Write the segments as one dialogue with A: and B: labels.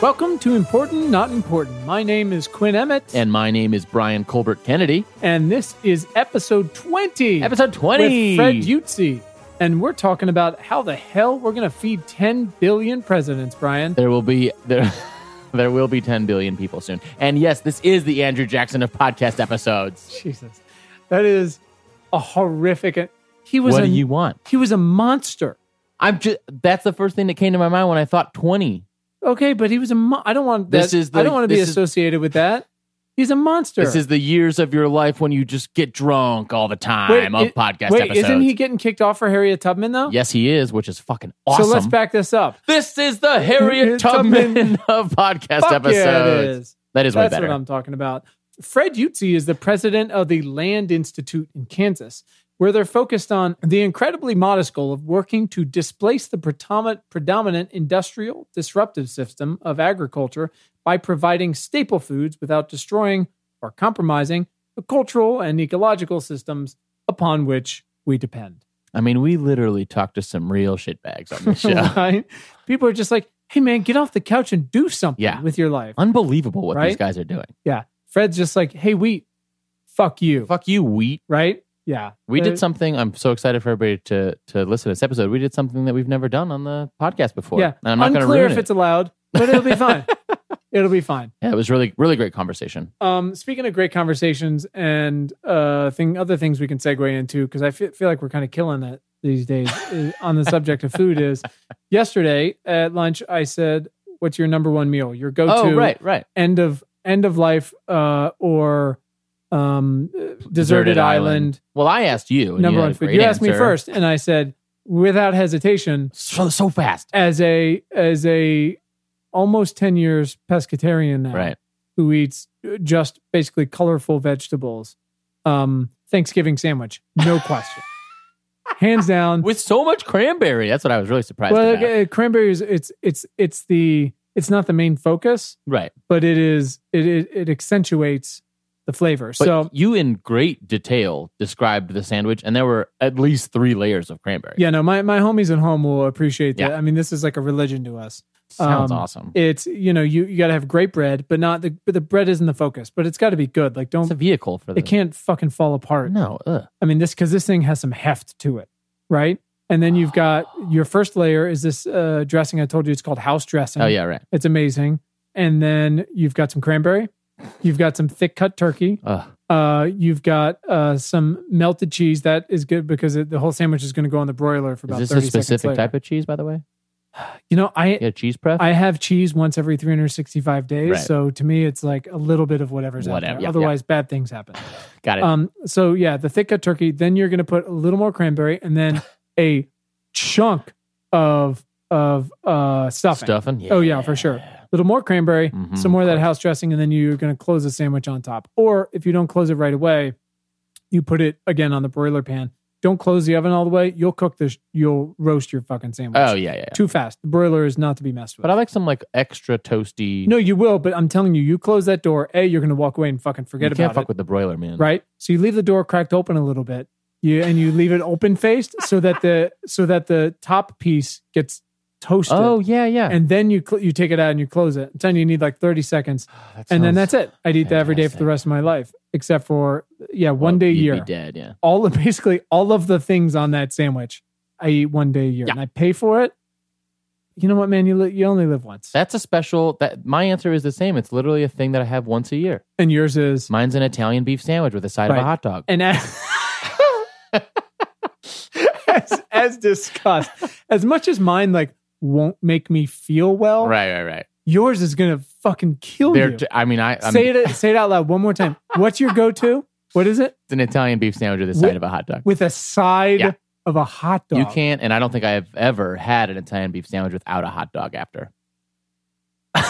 A: Welcome to Important Not Important. My name is Quinn Emmett,
B: And my name is Brian Colbert Kennedy.
A: and this is episode 20.
B: Episode 20.
A: With Fred Iutzi. And we're talking about how the hell we're going to feed 10 billion presidents, Brian.
B: There will be there there will be 10 billion people soon. And yes, this is the Andrew Jackson of podcast episodes.
A: Jesus. That is a horrific. He was
B: What
A: a,
B: do you want?
A: He was a monster.
B: I'm just that's the first thing that came to my mind when I thought 20.
A: Okay, but he was a mo- I don't want that.
B: This is the-
A: I don't want to be
B: this is-
A: associated with that. He's a monster.
B: This is the years of your life when you just get drunk all the time of
A: i-
B: podcast
A: wait,
B: episodes.
A: isn't he getting kicked off for Harriet Tubman though?
B: Yes, he is, which is fucking awesome.
A: So let's back this up.
B: This is the Harriet
A: Tubman.
B: Tubman of podcast
A: Fuck
B: episodes.
A: yeah, it is.
B: That is way
A: That's
B: better.
A: what I'm talking about. Fred Iutzi is the president of the Land Institute in Kansas, where they're focused on the incredibly modest goal of working to displace the predominant, industrial disruptive system of agriculture by providing staple foods without destroying or compromising the cultural and ecological systems upon which we depend.
B: I mean, we literally talked to some real shitbags on this show.
A: right? People are just like, hey, man, get off the couch and do something
B: Yeah.
A: with your life.
B: Unbelievable what these guys are doing.
A: Yeah. Fred's just like, hey, wheat, fuck you.
B: Fuck you, wheat.
A: Right? Yeah.
B: We
A: Uh,
B: did something. I'm so excited for everybody to to listen to this episode. We did something that we've never done on the podcast before.
A: Yeah.
B: and I'm not going to ruin
A: if
B: it.
A: it's allowed, but it'll be fine. it'll be fine.
B: yeah, it was really really great conversation.
A: Um, speaking of great conversations and uh, thing, other things we can segue into because I feel, feel like we're kind of killing it these days uh, on the subject of food. Is yesterday at lunch I said, "What's your number one meal? Your go-to
B: Oh, right, right.
A: end of end of life uh, or um, uh, deserted, island,
B: Well, I asked you.
A: number
B: you
A: one food." You asked me first, and I said without hesitation
B: So so fast.
A: as a as a almost 10 years pescatarian now
B: Right.
A: who eats just basically colorful vegetables um thanksgiving sandwich no question hands down
B: With so much cranberry. That's what I was really surprised
A: well uh, cranberries it's it's it's the it's not the main focus
B: Right.
A: but it is it it, it accentuates the flavor
B: But
A: so
B: you in great detail described the sandwich and there were at least 3 layers of cranberry.
A: yeah no my my homies at home will appreciate that
B: Yeah.
A: i mean this is like a religion to us
B: Sounds
A: Um,
B: awesome.
A: it's you know you you got to have great bread but not the but the bread isn't the focus but it's got to be good like don't
B: It's a vehicle for the
A: it can't fucking fall apart
B: No. Ugh.
A: i mean this because this thing has some heft to it right and then you've got your first layer is this uh dressing i told you it's called house dressing
B: Oh yeah, right.
A: it's amazing and then you've got some cranberry you've got some thick cut turkey
B: Ugh.
A: uh you've got uh some melted cheese that is good because it, the whole sandwich is going to go on the broiler for about.
B: Is this
A: 30
B: a specific type of cheese by the way?
A: you know i
B: Yeah, cheese prep?
A: I have cheese once every 365 days.
B: Right.
A: So to me, it's like a little bit of whatever's out
B: Whatever.
A: there.
B: Yeah,
A: Otherwise, bad things happen.
B: Got it.
A: Um, so yeah, the thick cut turkey. Then you're going to put a little more cranberry, and then a chunk of of uh stuffing.
B: Stuffing?
A: Oh yeah, for sure. A little more cranberry,
B: Mhm,
A: some more of that house dressing, and then you're going to close the sandwich on top. Or if you don't close it right away, you put it again on the broiler pan. Don't close the oven all the way. You'll cook this. You'll roast your fucking sandwich.
B: Oh yeah, yeah. yeah.
A: Too fast. The broiler is not to be messed with.
B: But I like some like extra toasty.
A: No, you will, but I'm telling you, you close that door. A, you're going to walk away and fucking forget about it.
B: can't fuck
A: it,
B: with the broiler, man.
A: right? So you leave the door cracked open a little bit, you and you leave it open faced so that the so that the top piece gets toasted.
B: Oh yeah, yeah.
A: and then you cl- you take it out and you close it. I'm you, you need like 30 seconds, oh,
B: That
A: and then that's it. I'd eat that every day for the rest of my life, except for yeah, one
B: well,
A: day a year.
B: Be dead, yeah.
A: All of basically all of the things on that sandwich, I eat one day a year,
B: Yeah.
A: and I pay for it. You know what, man? You li- you only live once,
B: That's a special. That my answer is the same. It's literally a thing that I have once a year.
A: and yours is
B: Mine's an Italian beef sandwich with a side of a hot dog.
A: And as, as, as discussed, as much as mine like won't make me feel well,
B: right, right, right.
A: yours is gonna fucking kill
B: They're
A: you.
B: t- I mean, I I'm,
A: say it say it out loud one more time. What's your go-to? What is it?
B: it's an Italian beef sandwich with a side of a hot dog.
A: With a side
B: Yeah.
A: of a hot dog.
B: You can't, and I don't think I've ever had an Italian beef sandwich without a hot dog after.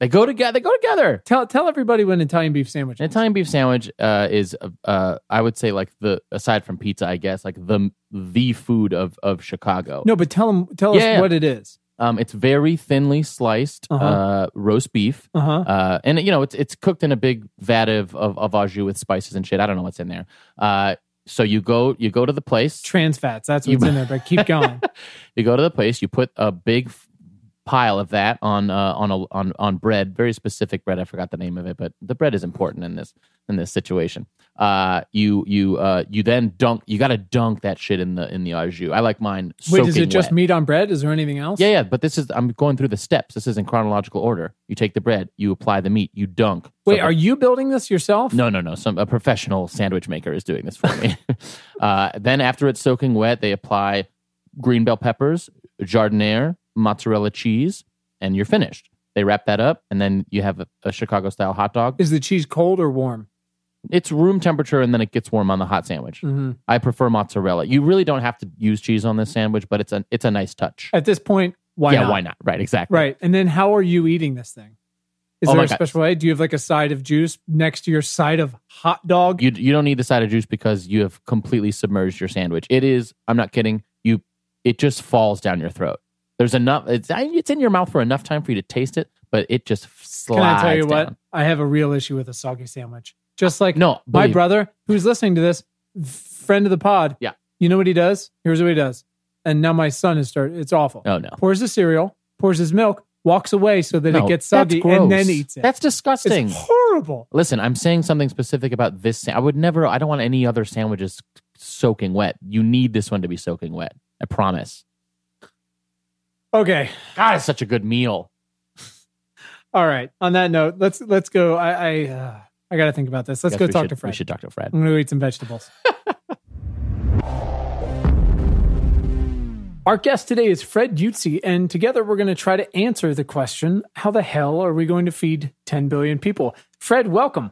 B: they go together. They go together.
A: tell tell everybody what an Italian beef sandwich
B: An
A: is.
B: Italian beef sandwich uh, is, uh, uh, I would say, like the aside from pizza, I guess, like the the food of of Chicago.
A: No, but tell them tell
B: Yeah,
A: us
B: yeah.
A: what it is.
B: Um, it's very thinly sliced
A: Uh-huh.
B: uh, roast beef,
A: Uh-huh.
B: uh, and you know it's it's cooked in a big vat of, of of au jus with spices and shit. I don't know what's in there. Uh, so you go you go to the place,
A: Trans fats. That's
B: You-
A: what's in there, but keep going.
B: you go to the place, you put a big pile of that on uh, on a, on on bread, very specific bread. I forgot the name of it, but the bread is important in this in this situation. Uh, you you uh, you then dunk. You got to dunk that shit in the in the au jus. I like mine.
A: Wait, is it just
B: wet.
A: meat on bread? Is there anything else?
B: Yeah, yeah. But this is I'm going through the steps. This is in chronological order. You take the bread, you apply the meat, you dunk.
A: Wait,
B: So-
A: are you building this yourself?
B: no, no, no. Some a professional sandwich maker is doing this for me. uh, then after it's soaking wet, they apply green bell peppers, jardiniere, mozzarella cheese, and you're finished. They wrap that up, and then you have a, a Chicago style hot dog.
A: Is the cheese cold or warm?
B: It's room temperature, and then it gets warm on the hot sandwich.
A: hmm
B: I prefer mozzarella. You really don't have to use cheese on this sandwich, but it's a it's a nice touch.
A: At this point, why
B: yeah,
A: not?
B: why not? Right, exactly.
A: Right. And then how are you eating this thing? Is
B: Oh
A: there a
B: God.
A: special way? Do you have like a side of juice next to your side of hot dog?
B: You you don't need the side of juice because you have completely submerged your sandwich. It is. I'm not kidding. You it just falls down your throat. There's enough. It's it's in your mouth for enough time for you to taste it, but it just slides.
A: Can I tell you what? I have a real issue with a soggy sandwich. Just like
B: No,
A: my
B: believe-
A: brother who's listening to this, friend of the pod.
B: Yeah.
A: You know what he does? Here's what he does. And now my son has started. It's awful.
B: Oh no,
A: Pours the cereal, pours his milk, walks away so that
B: No,
A: it gets soggy, and then eats it.
B: That's disgusting.
A: it's horrible.
B: Listen, I'm saying something specific about this. I would never. I don't want any other sandwiches soaking wet. You need this one to be soaking wet. I promise.
A: Okay.
B: God, it's such a good meal.
A: All right. On that note, let's let's go. I I, uh, I got to think about this. Let's
B: Guess
A: go talk
B: should-
A: to Fred.
B: We should talk to Fred.
A: I'm going to eat some vegetables. Our guest today is Fred Iutzi, and together we're going to try to answer the question how the hell are we going to feed 10 billion people? Fred, welcome.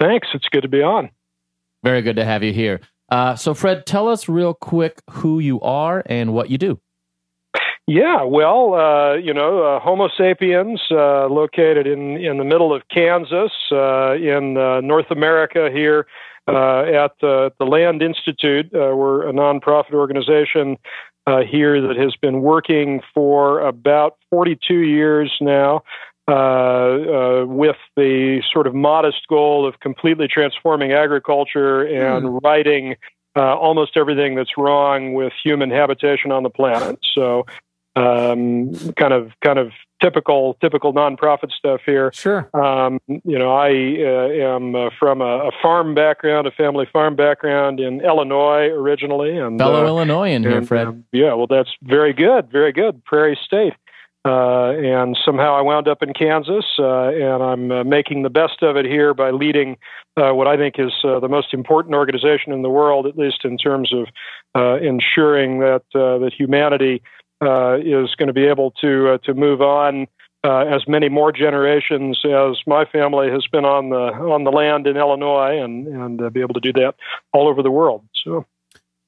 C: Thanks. It's good to be on.
B: Very good to have you here. Uh, so, Fred, tell us real quick who you are and what you do.
C: Yeah, well, uh, you know, uh, Homo sapiens, uh, located in, in the middle of Kansas, uh, in uh, North America here uh, at uh, the Land Institute. Uh, we're a nonprofit organization uh, here that has been working for about 42 years now. Uh, uh, with the sort of modest goal of completely transforming agriculture and righting uh, almost everything that's wrong with human habitation on the planet. So, um, kind of, kind of typical, typical nonprofit stuff here.
A: Sure.
C: Um, you know, I uh, am uh, from a, a farm background, a family farm background in Illinois originally, and
B: Fellow
C: uh,
B: Illinoisan here, Fred.
C: um, yeah, well, that's very good, very good. Prairie State. Uh, and somehow I wound up in Kansas, uh, and I'm uh, making the best of it here by leading uh, what I think is uh, the most important organization in the world, at least in terms of uh, ensuring that uh, that humanity is going to be able to uh, to move on uh, as many more generations as my family has been on the on the land in Illinois, and and uh, be able to do that all over the world. So.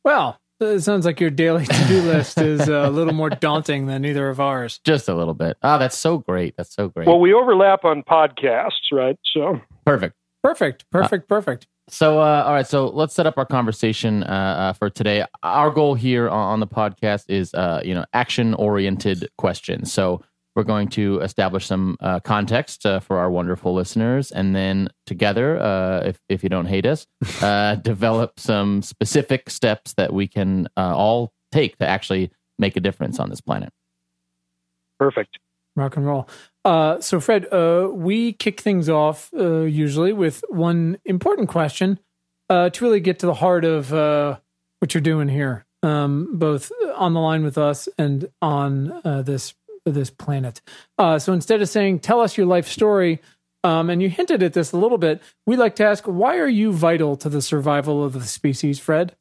A: Well, it sounds like your daily to do list is a little more daunting than either of ours.
B: Just a little bit. Ah, that's so great. That's so great.
C: Well, we overlap on podcasts, right? So,
B: Perfect.
A: Perfect. Perfect. Perfect.
B: So, uh, all right. So let's set up our conversation uh, uh, for today. Our goal here on, on the podcast is, uh, you know, action-oriented questions. So we're going to establish some uh, context uh, for our wonderful listeners, and then together, uh, if if you don't hate us, uh, develop some specific steps that we can uh, all take to actually make a difference on this planet.
C: perfect.
A: Rock and roll. Uh, so, Fred, uh, we kick things off uh, usually with one important question uh, to really get to the heart of uh, what you're doing here, um, both on the line with us and on uh, this this planet. So, instead of saying "Tell us your life story," um, and you hinted at this a little bit, we like to ask, "Why are you vital to the survival of the species, Fred?"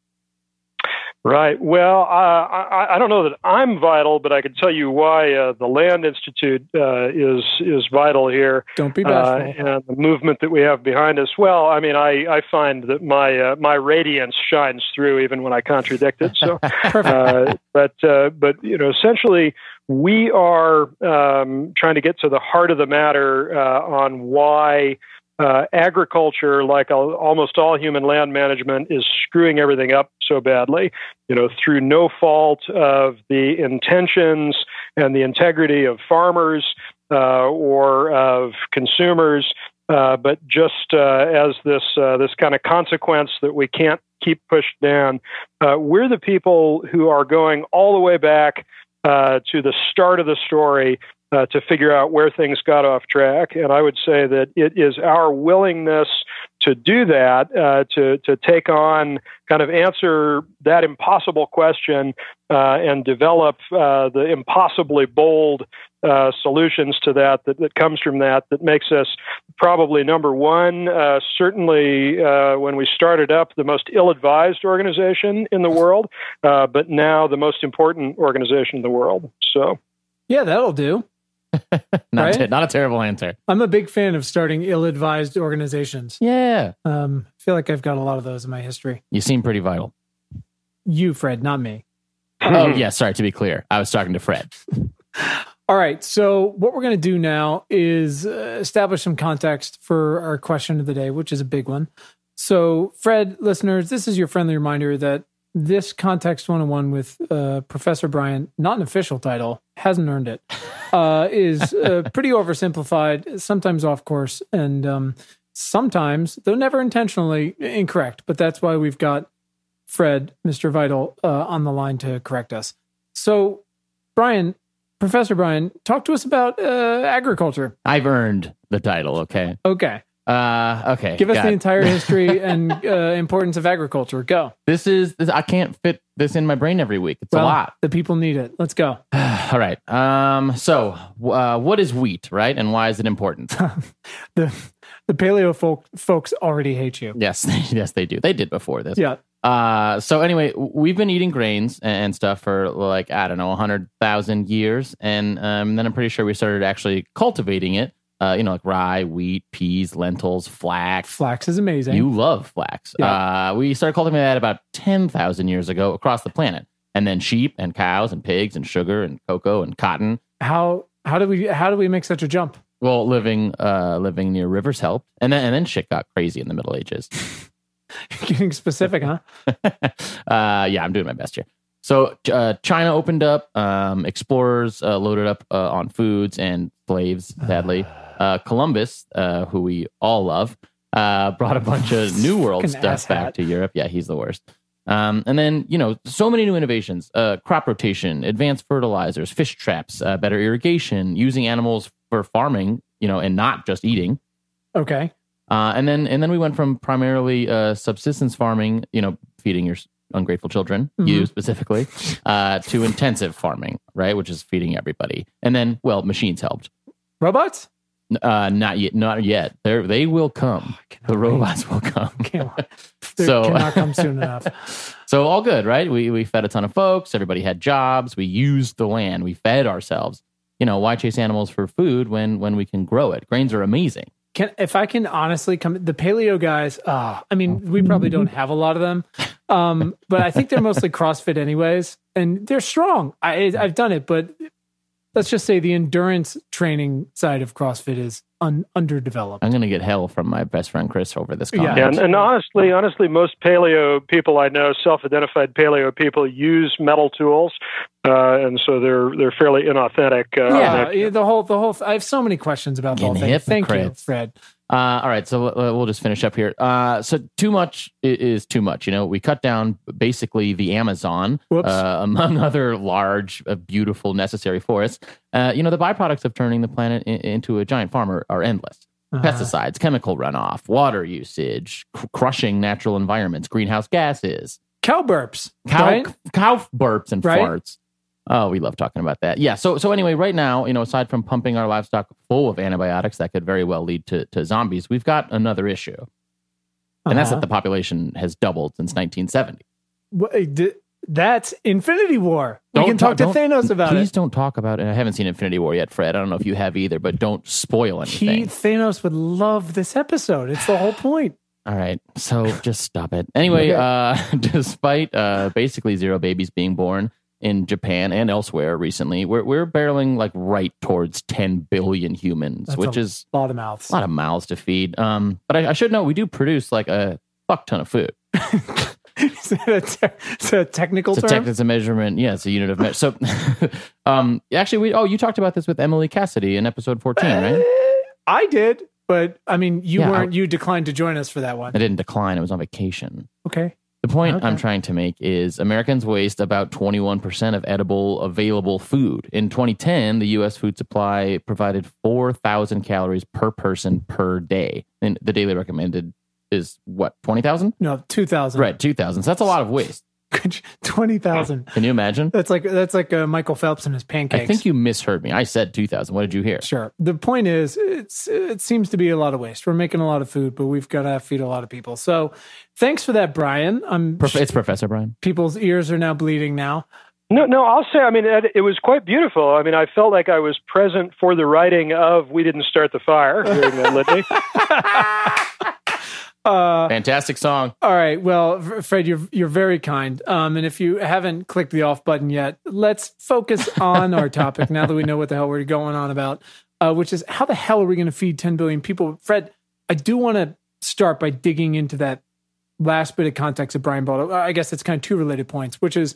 C: Right. Well, uh, I, I don't know that I'm vital, but I can tell you why uh, the Land Institute uh, is is vital here,
A: Don't be
C: uh,
A: bashful.
C: and the movement that we have behind us. Well, I mean, I, I find that my uh, my radiance shines through even when I contradict it. So, uh, but uh, but you know, essentially, we are um, trying to get to the heart of the matter uh, on why uh, agriculture, like al- almost all human land management, is screwing everything up so badly. You know, through no fault of the intentions and the integrity of farmers uh, or of consumers. Uh, but just uh, as this uh, this kind of consequence that we can't keep pushed down, uh, we're the people who are going all the way back uh, to the start of the story uh, to figure out where things got off track. And I would say that it is our willingness to do that, uh, to to take on kind of answer that impossible question uh, and develop uh, the impossibly bold uh, solutions to that, that that comes from that that makes us probably number one. Uh, certainly, when we started up, the most ill-advised organization in the world, but now the most important organization in the world. So.
A: Yeah, that'll do.
B: not, right? not a terrible answer.
A: I'm a big fan of starting ill-advised organizations.
B: Yeah.
A: Um, I feel like I've got a lot of those in my history.
B: You seem pretty vital.
A: You, Fred, not me.
B: oh, yeah. Sorry. To be clear, I was talking to Fred.
A: All right. So, what we're going to do now is uh, establish some context for our question of the day, which is a big one. So, Fred, listeners, this is your friendly reminder that this Context 101 with uh, Professor Brian, not an official title, hasn't earned it, uh, is uh, pretty oversimplified, sometimes off course, and um, sometimes, though never intentionally, incorrect. But that's why we've got Fred, Mr. Vital, uh, on the line to correct us. So, Brian, Professor Brian, talk to us about uh, agriculture.
B: I've earned the title, okay?
A: Okay.
B: Uh, okay.
A: Give us the entire history and uh, importance of agriculture. Go.
B: This is this, I can't fit this in my brain every week. It's well, a lot.
A: The people need it. Let's go.
B: All right. Um. So, uh, what is wheat, right, and why is it important?
A: the the paleo folk, folks already hate you.
B: Yes, yes, they do. They did before this.
A: Yeah.
B: Uh, so anyway, we've been eating grains and stuff for like I don't know, hundred thousand years, and um, then I'm pretty sure we started actually cultivating it uh, you know, like rye, wheat, peas, lentils, flax.
A: Flax is amazing.
B: You love flax. Yeah. Uh, we started cultivating that about 10,000 years ago across the planet. And then sheep and cows and pigs and sugar and cocoa and cotton.
A: How how do we how do we make such a jump?
B: Well, living uh, living near rivers helped, and then and then shit got crazy in the Middle Ages.
A: Getting specific, huh?
B: uh, yeah, I'm doing my best here. So uh, China opened up, um, explorers uh, loaded up uh, on foods and slaves, sadly uh, Columbus, uh, who we all love, uh, brought a bunch of New World stuff back to Europe. Yeah, he's the worst. Um, and then, you know, so many new innovations uh, crop rotation, advanced fertilizers, fish traps, uh, better irrigation, using animals for farming, you know, and not just eating.
A: Okay.
B: Uh, and then, and then we went from primarily uh, subsistence farming, you know, feeding your ungrateful children, mm-hmm. you specifically, uh, to intensive farming, right, which is feeding everybody. And then, well, machines helped.
A: Robots?
B: Uh, not yet. Not yet. They they will come. Oh, the robots wait. will come.
A: so cannot come soon enough.
B: So all good, right? We we fed a ton of folks. Everybody had jobs. We used the land. We fed ourselves. You know, why chase animals for food when when we can grow it? Grains are amazing.
A: Can if I can honestly come the paleo guys? Uh, I mean, we probably don't have a lot of them, um, but I think they're mostly CrossFit anyways, and they're strong. I I've done it, but let's just say the endurance training side of CrossFit is un- underdeveloped.
B: I'm going to get hell from my best friend Chris over this. Comment.
C: Yeah, and, and, honestly, honestly, most paleo people I know, self-identified paleo people, use metal tools, uh, and so they're they're fairly inauthentic.
A: Uh, yeah, the whole the whole. I have so many questions about the whole thing. Thank you, Fred.
B: Uh, all right, so we'll just finish up here. Uh, so too much is too much. You know, we cut down basically the Amazon, uh, among other large, uh, beautiful, necessary forests. Uh, you know, the byproducts of turning the planet in, into a giant farm are, are endless. Uh-huh. Pesticides, chemical runoff, water usage, cr- crushing natural environments, greenhouse gases,
A: cow burps,
B: cow right? cow burps and right? farts. Oh, we love talking about that. Yeah. So so anyway, right now, you know, aside from pumping our livestock full of antibiotics that could very well lead to, to zombies, we've got another issue. And uh-huh. that's that uh-huh. the population has doubled since 1970.
A: that's Infinity War. Don't we can talk, talk to Thanos about
B: please
A: it.
B: Please don't talk about it. I haven't seen Infinity War yet, Fred. I don't know if you have either, but don't spoil anything. He,
A: Thanos would love this episode. It's the whole point.
B: All right. So just stop it. Anyway, okay. uh, despite uh, basically zero babies being born, in Japan and elsewhere recently. We're we're barreling like right towards 10 billion humans, That's which is
A: a lot of mouths.
B: A lot of mouths to feed. Um, but I, I should know we do produce like a fuck ton of food.
A: is, that a te- is a technical
B: it's
A: term?
B: A it's a measurement. Yeah, it's a unit of measure. So, um, actually, we oh, you talked about this with Emily Cassidy in episode 14, right? Uh,
A: I did, but I mean, you yeah, weren't. You declined to join us for that one.
B: I didn't decline. I was on vacation.
A: Okay.
B: The point
A: Okay.
B: I'm trying to make is Americans waste about 21% of edible available food. In 2010, the U.S. food supply provided 4,000 calories per person per day. And the daily recommended is what, 20,000?
A: No, two thousand.
B: Right, 2,000. So that's a lot of waste.
A: Twenty thousand.
B: Can you imagine?
A: That's like that's like uh, Michael Phelps and his pancakes.
B: I think you misheard me. I said 2,000. What did you hear?
A: Sure. The point is, it's it seems to be a lot of waste. We're making a lot of food, but we've got to feed a lot of people. So, thanks for that, Brian. I'm
B: Prof- It's Professor Brian.
A: people's ears are now bleeding now.
C: No, no, I'll say, I mean, it, it was quite beautiful. I mean, I felt like I was present for the writing of We Didn't Start the Fire during that litany.
A: Uh,
B: Fantastic song.
A: all right. Well, Fred, you're you're very kind. Um, and if you haven't clicked the off button yet, let's focus on our topic now that we know what the hell we're going on about, uh, which is how the hell are we going to feed 10 billion people? Fred, I do want to start by digging into that last bit of context of Brian up. I guess it's kind of two related points, which is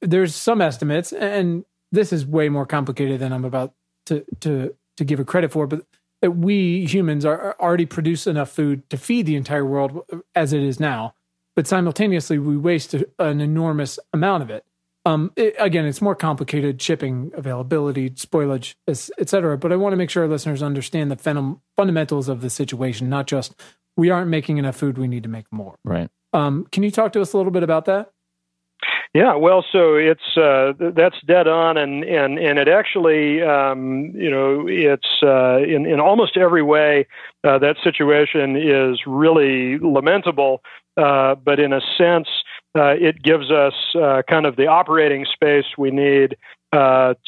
A: there's some estimates, and this is way more complicated than I'm about to to to give a credit for, but that we humans are already produce enough food to feed the entire world as it is now, but simultaneously we waste a- an enormous amount of it. Um, it- again, it's more complicated: shipping, availability, spoilage, es- et cetera. But I want to make sure our listeners understand the phenom- fundamentals of the situation, not just we aren't making enough food, we need to make more.
B: Right.
A: Um, can you talk to us a little bit about that?
C: Yeah, well, so it's uh, that's dead on, and and and it actually, um, you know, it's uh, in in almost every way uh, that situation is really lamentable, uh, but in a sense, uh, it gives us uh, kind of the operating space we need.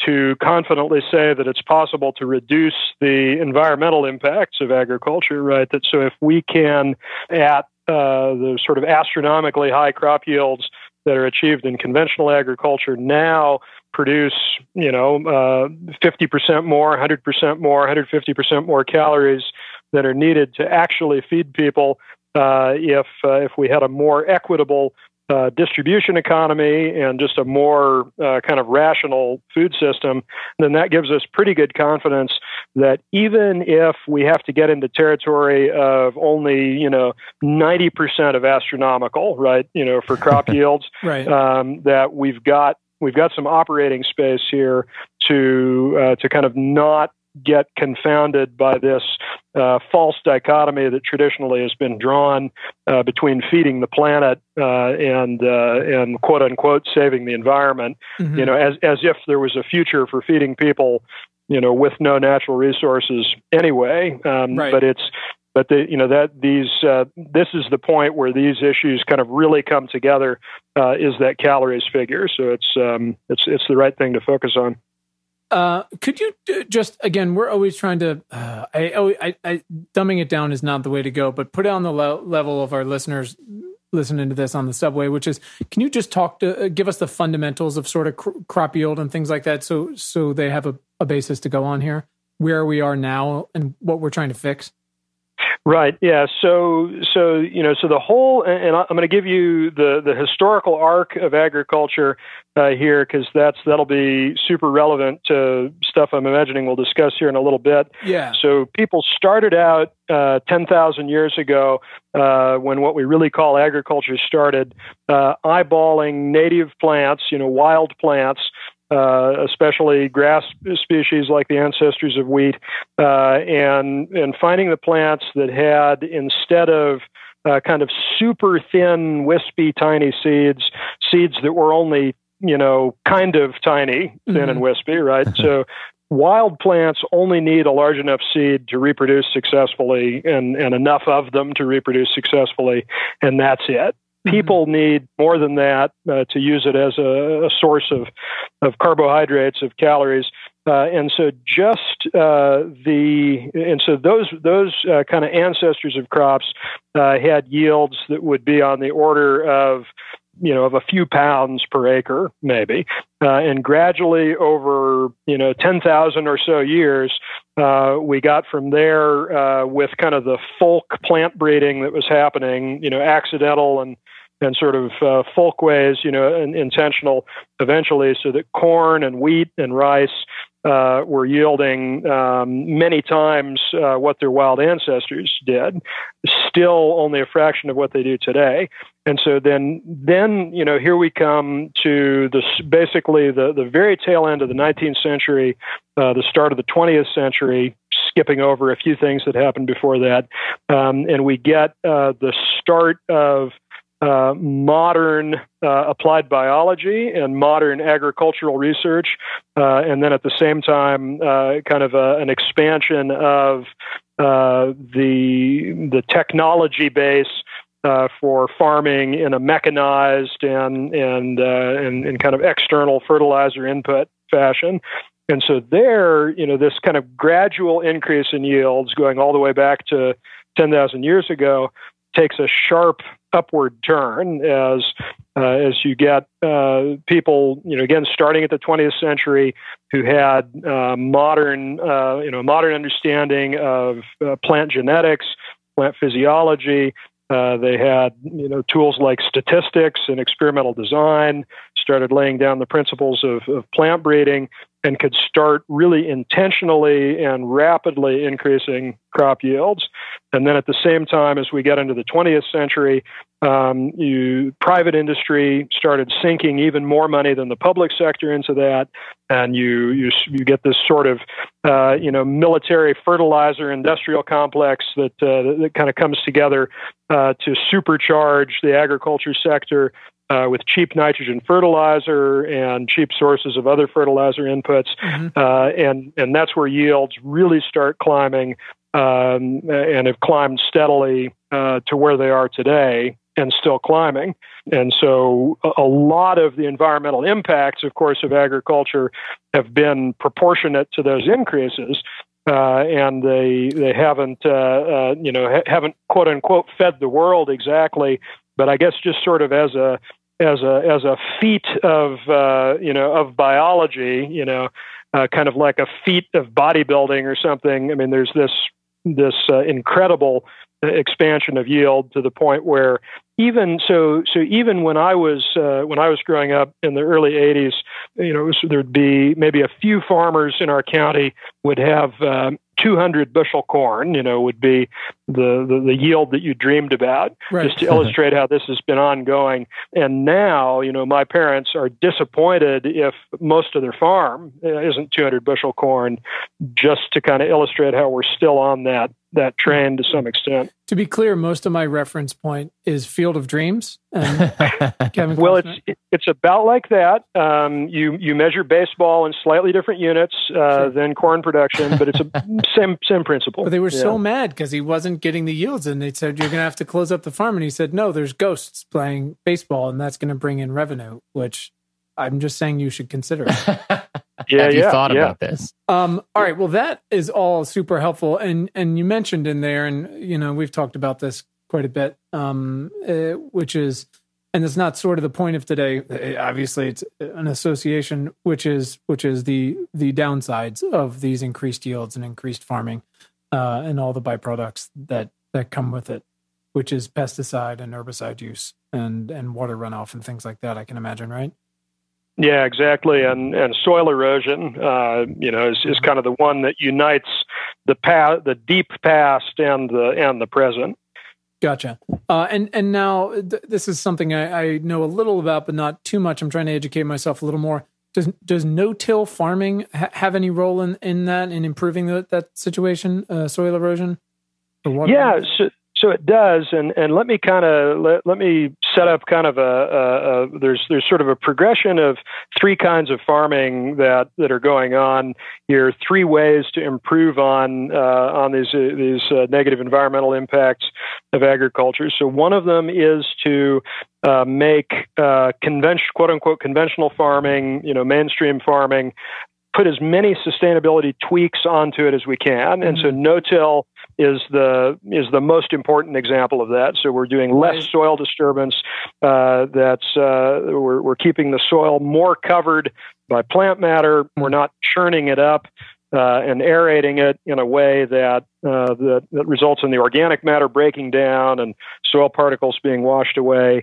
C: To confidently say that it's possible to reduce the environmental impacts of agriculture, right? That so if we can, at the sort of astronomically high crop yields that are achieved in conventional agriculture now produce, you know, uh, 50% more, 100% more, 150% more calories that are needed to actually feed people. Uh, if uh, if we had a more equitable uh, distribution economy and just a more uh, kind of rational food system, then that gives us pretty good confidence that even if we have to get into territory of only, you know, 90% of astronomical, right, you know, for crop yields,
A: Right.
C: um, that we've got we've got some operating space here to uh, to kind of not get confounded by this uh, false dichotomy that traditionally has been drawn uh, between feeding the planet uh, and uh, and quote unquote saving the environment.
A: Mhm.
C: You know, as as if there was a future for feeding people, you know, with no natural resources anyway. Um,
A: Right.
C: But it's but the you know that these uh, this is the point where these issues kind of really come together uh, is that calories figure. So it's um, it's it's the right thing to focus on.
A: Uh, could you uh, just again? We're always trying to. Uh, I, always- I, I, dumbing it down is not the way to go. But put it on the le- level of our listeners listening to this on the subway. Which is, can you just talk to uh, give us the fundamentals of sort of cr- crop yield and things like that, so so they have a, a basis to go on here, where we are now and what we're trying to fix.
C: Right. Yeah. So, so you know, so the whole, and I'm going to give you the the historical arc of agriculture uh, here because that's that'll be super relevant to stuff I'm imagining we'll discuss here in a little bit.
A: Yeah.
C: So people started out uh, 10,000 years ago uh, when what we really call agriculture started, uh, eyeballing native plants, you know, wild plants, uh, especially grass species like the ancestors of wheat, uh, and and finding the plants that had instead of uh, kind of super thin, wispy, tiny seeds, seeds that were only you know kind of tiny, thin
A: Mhm.
C: and wispy, right? so wild plants only need a large enough seed to reproduce successfully and, and enough of them to reproduce successfully, and that's it. People need more than that uh, to use it as a, a source of, of carbohydrates, of calories. Uh, and so just uh, the and so those those uh, kind of ancestors of crops uh, had yields that would be on the order of you know of a few pounds per acre maybe uh, and gradually over you know 10,000 or so years uh, we got from there uh, with kind of the folk plant breeding that was happening you know accidental and and sort of uh, folk ways you know intentional eventually so that corn and wheat and rice uh, were yielding um, many times uh, what their wild ancestors did, still only a fraction of what they do today. And so then, then you know, here we come to the basically the the very tail end of the 19th century, uh, the start of the 20th century, skipping over a few things that happened before that, um, and we get uh, the start of uh, modern uh, applied biology and modern agricultural research, uh, and then at the same time, uh, kind of a, an expansion of uh, the the technology base. Uh, for farming in a mechanized and and, and and kind of external fertilizer input fashion, and so there, you know, this kind of gradual increase in yields going all the way back to 10,000 years ago takes a sharp upward turn as uh, as you get uh, people, you know, again starting at the 20th century, who had uh, modern, uh, you know, modern understanding of uh, plant genetics, plant physiology. Uh, they had, you know, tools like statistics and experimental design. Started laying down the principles of, of plant breeding, and could start really intentionally and rapidly increasing crop yields. And then at the same time, as we get into the 20th century, um, you private industry started sinking even more money than the public sector into that, and you you you get this sort of uh, you know military fertilizer industrial complex that uh, that kind of comes together uh, to supercharge the agriculture sector uh, with cheap nitrogen fertilizer and cheap sources of other fertilizer inputs, mm-hmm. uh, and and that's where yields really start climbing um, and have climbed steadily uh, to where they are today and still climbing. And so, a, lot of the environmental impacts, of course, of agriculture have been proportionate to those increases. Uh, and they they haven't uh, uh, you know ha- haven't quote unquote fed the world exactly, but I guess just sort of as a as a as a feat of uh, you know of biology, you know, uh, kind of like a feat of bodybuilding or something. I mean, there's this this uh, incredible expansion of yield to the point where even so so even when I was uh, when I was growing up in the early 80s, you know, was, there'd be maybe a few farmers in our county would have um, 200 bushel corn, you know, would be the, the, the yield that you dreamed about, right. just to illustrate how this has been ongoing. And now, you know, my parents are disappointed if most of their farm uh, isn't 200 bushel corn, just to kind of illustrate how we're still on that that train to some extent.
A: To be clear, most of my reference point is Field of Dreams. Kevin
C: well, it's it's about like that. Um, you you measure baseball in slightly different units uh, sure. than corn production, but it's a same same principle.
A: But they were yeah. so mad because he wasn't getting the yields, and they said you're going to have to close up the farm, and he said no, there's ghosts playing baseball, and that's going to bring in revenue, which I'm just saying you should consider.
B: yeah, Have you yeah, thought yeah. about this?
A: Um, all right. Well, that is all super helpful, and and you mentioned in there, and you know we've talked about this quite a bit, um, uh, which is, and it's not sort of the point of today. Uh, obviously, it's an association, which is which is the the downsides of these increased yields and increased farming, uh, and all the byproducts that that come with it, which is pesticide and herbicide use and and water runoff and things like that. I can imagine, right?
C: Yeah, exactly. And and soil erosion, uh, you know, is, is kind of the one that unites the past, the deep past, and the and the present.
A: Gotcha. Uh, and and now th- this is something I, I know a little about, but not too much. I'm trying to educate myself a little more. Does does no till farming ha- have any role in, in that in improving the, that situation, uh, soil erosion?
C: Yeah, so, so it does, and and let me kind of let, let me set up kind of a, a, a, there's there's sort of a progression of three kinds of farming that that are going on here. Three ways to improve on uh, on these uh, these uh, negative environmental impacts of agriculture. So one of them is to uh, make uh, convention quote unquote conventional farming, you know, mainstream farming, put as many sustainability tweaks onto it as we can, and so mm-hmm. no-till is the is the most important example of that. So we're doing less soil disturbance. Uh, that's uh, we're we're keeping the soil more covered by plant matter. We're not churning it up. Uh, and aerating it in a way that, uh, that, that results in the organic matter breaking down and soil particles being washed away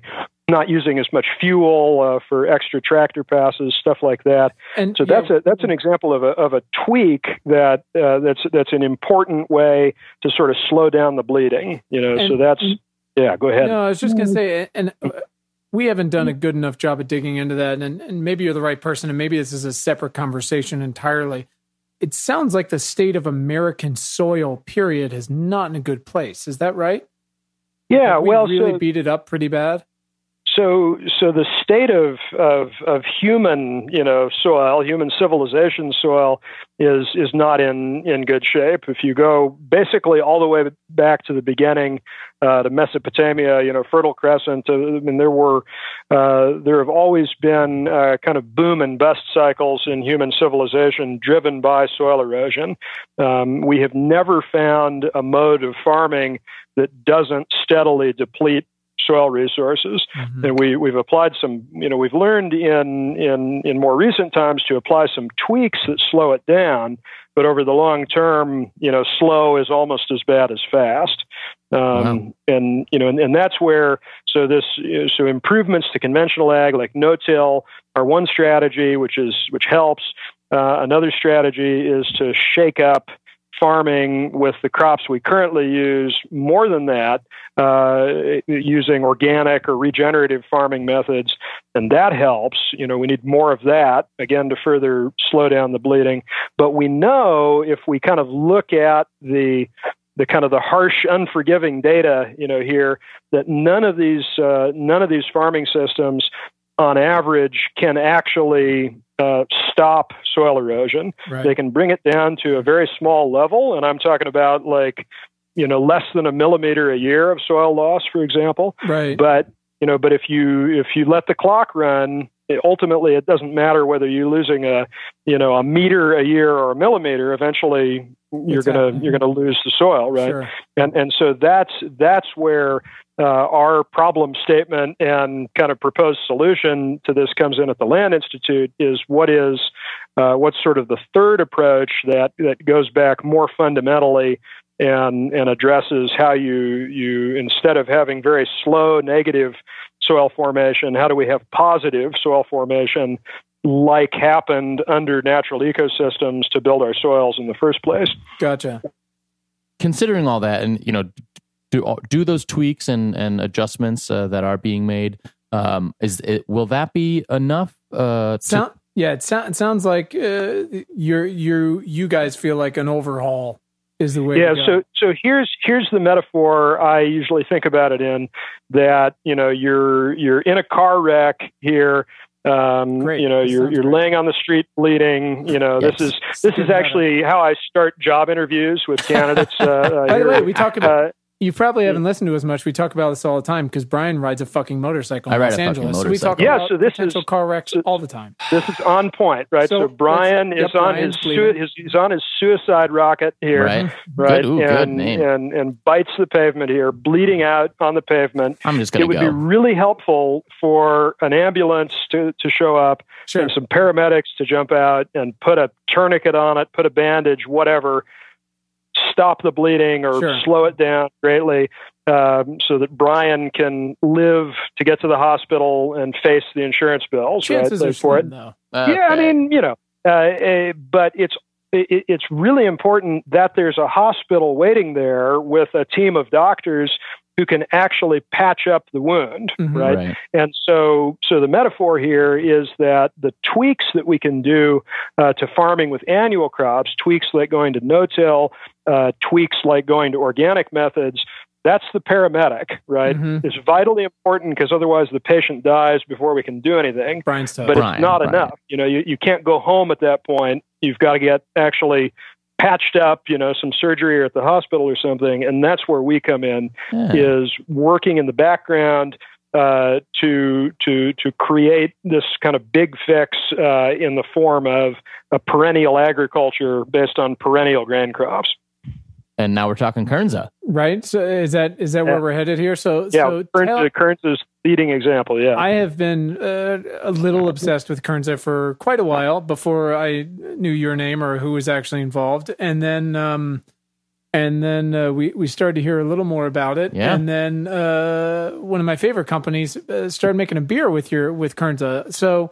C: not using as much fuel uh, for extra tractor passes, stuff like that. And so that's a that's an example of a of a tweak that uh, that's that's an important way to sort of slow down the bleeding. You know,
A: and,
C: so that's Yeah, go ahead.
A: No, I was just going to say, and uh, we haven't done a good enough job of digging into that. And, and maybe you're the right person, and maybe this is a separate conversation entirely. It sounds like the state of American soil, period, is not in a good place. Is that right?
C: Yeah,
A: we
C: well,
A: really
C: so,
A: beat it up pretty bad.
C: So so the state of, of of human you know soil, human civilization soil is is not in in good shape. If you go basically all the way back to the beginning uh, to Mesopotamia, you know, Fertile Crescent. Uh, I mean, there were uh, there have always been uh, kind of boom and bust cycles in human civilization driven by soil erosion. Um, we have never found a mode of farming that doesn't steadily deplete soil resources.
A: Mhm.
C: And we, we've applied some, you know, we've learned in, in, in more recent times to apply some tweaks that slow it down. But over the long term, you know, slow is almost as bad as fast. Um, And, you know, and, and that's where, so this, so improvements to conventional ag like no-till are one strategy, which is, which helps. Uh, another strategy is to shake up farming with the crops we currently use more than that uh, using organic or regenerative farming methods and that helps. You know we need more of that again to further slow down the bleeding. But we know if we kind of look at the the kind of the harsh unforgiving data you know here that none of these uh, none of these farming systems on average can actually uh, stop soil erosion
A: Right.
C: they can bring it down to a very small level, and I'm talking about like, you know, less than a millimeter a year of soil loss, for example.
A: right.
C: But you know, but if you if you let the clock run, it, ultimately it doesn't matter whether you're losing a you know a meter a year or a millimeter. Eventually, you're
A: It's
C: gonna
A: happening.
C: you're gonna lose the soil, right?
A: Sure.
C: and and so that's that's where uh, our problem statement and kind of proposed solution to this comes in at the Land Institute is what is uh, what's sort of the third approach that that goes back more fundamentally and and addresses how you you instead of having very slow negative soil formation, how do we have positive soil formation like happened under natural ecosystems to build our soils in the first place?
A: Gotcha.
B: considering all that and you know do do those tweaks and and adjustments uh, that are being made um is it will that be enough uh to,
A: Sound, yeah, it, sound, it sounds like uh, you're you you guys feel like an overhaul is the way.
C: yeah so so here's here's the metaphor i usually think about it in that you know you're you're in a car wreck here um
A: Great.
C: you know
A: That
C: you're you're
A: great.
C: laying on the street bleeding you know
B: Yes.
C: this is this
A: Good
C: is
A: meta.
C: actually how i start job interviews with candidates uh, uh,
A: By the way, we talk about. You probably haven't listened to as much. We talk about this all the time because Brian rides a fucking motorcycle in
B: I ride
A: Los
B: a fucking
A: Angeles. So we talk.
C: Yeah,
A: about
C: so this
A: potential
C: is-
A: car wrecks
C: so-
A: all the time.
C: this is on point right
A: So
C: so, brian
A: let's-
C: is
A: yep,
C: on
A: Brian's
C: his,
A: bleeding.
C: sui- his he's on his suicide rocket here
B: right
C: right
B: Good, ooh, good
C: and,
B: name.
C: and and bites the pavement here bleeding out on the pavement
B: i'm just gonna
C: it would
B: go
C: be really helpful for an ambulance to, to show up
A: Sure.
C: and some paramedics to jump out and put a tourniquet on it, put a bandage, whatever, stop the bleeding or
A: Sure.
C: slow it down greatly um, so that Brian can live to get to the hospital and face the insurance bills
A: Chances
C: right,
A: are
C: for it.
A: slim, though.
C: Yeah, I mean, you know, uh, uh, but it's it, it's really important that there's a hospital waiting there with a team of doctors who can actually patch up the wound,
A: Mhm.
C: right?
B: right
C: And so, so the metaphor here is that the tweaks that we can do uh, to farming with annual crops, tweaks like going to no-till, uh, tweaks like going to organic methods, that's the paramedic, right?
A: Mhm.
C: It's vitally important because otherwise the patient dies before we can do anything
A: Brian's tough.
C: but
B: Brian,
C: it's not
B: Brian.
C: enough. You know, you, you can't go home at that point. You've got to get actually patched up, you know, some surgery or at the hospital or something. And that's where we come in
B: Yeah.
C: is working in the background uh, to to to create this kind of big fix uh, in the form of a perennial agriculture based on perennial grain crops.
B: And now we're talking kernza
A: right? So is that is that where we're headed here? So
C: Yeah,
A: so
C: Kernza's,
A: tell-
C: Kernza's leading example. Yeah,
A: I have been uh, a little obsessed with Kernza for quite a while before I knew your name or who was actually involved, and then um, and then uh, we we started to hear a little more about it,
B: Yeah.
A: and then uh, one of my favorite companies uh, started making a beer with your with Kernza. So,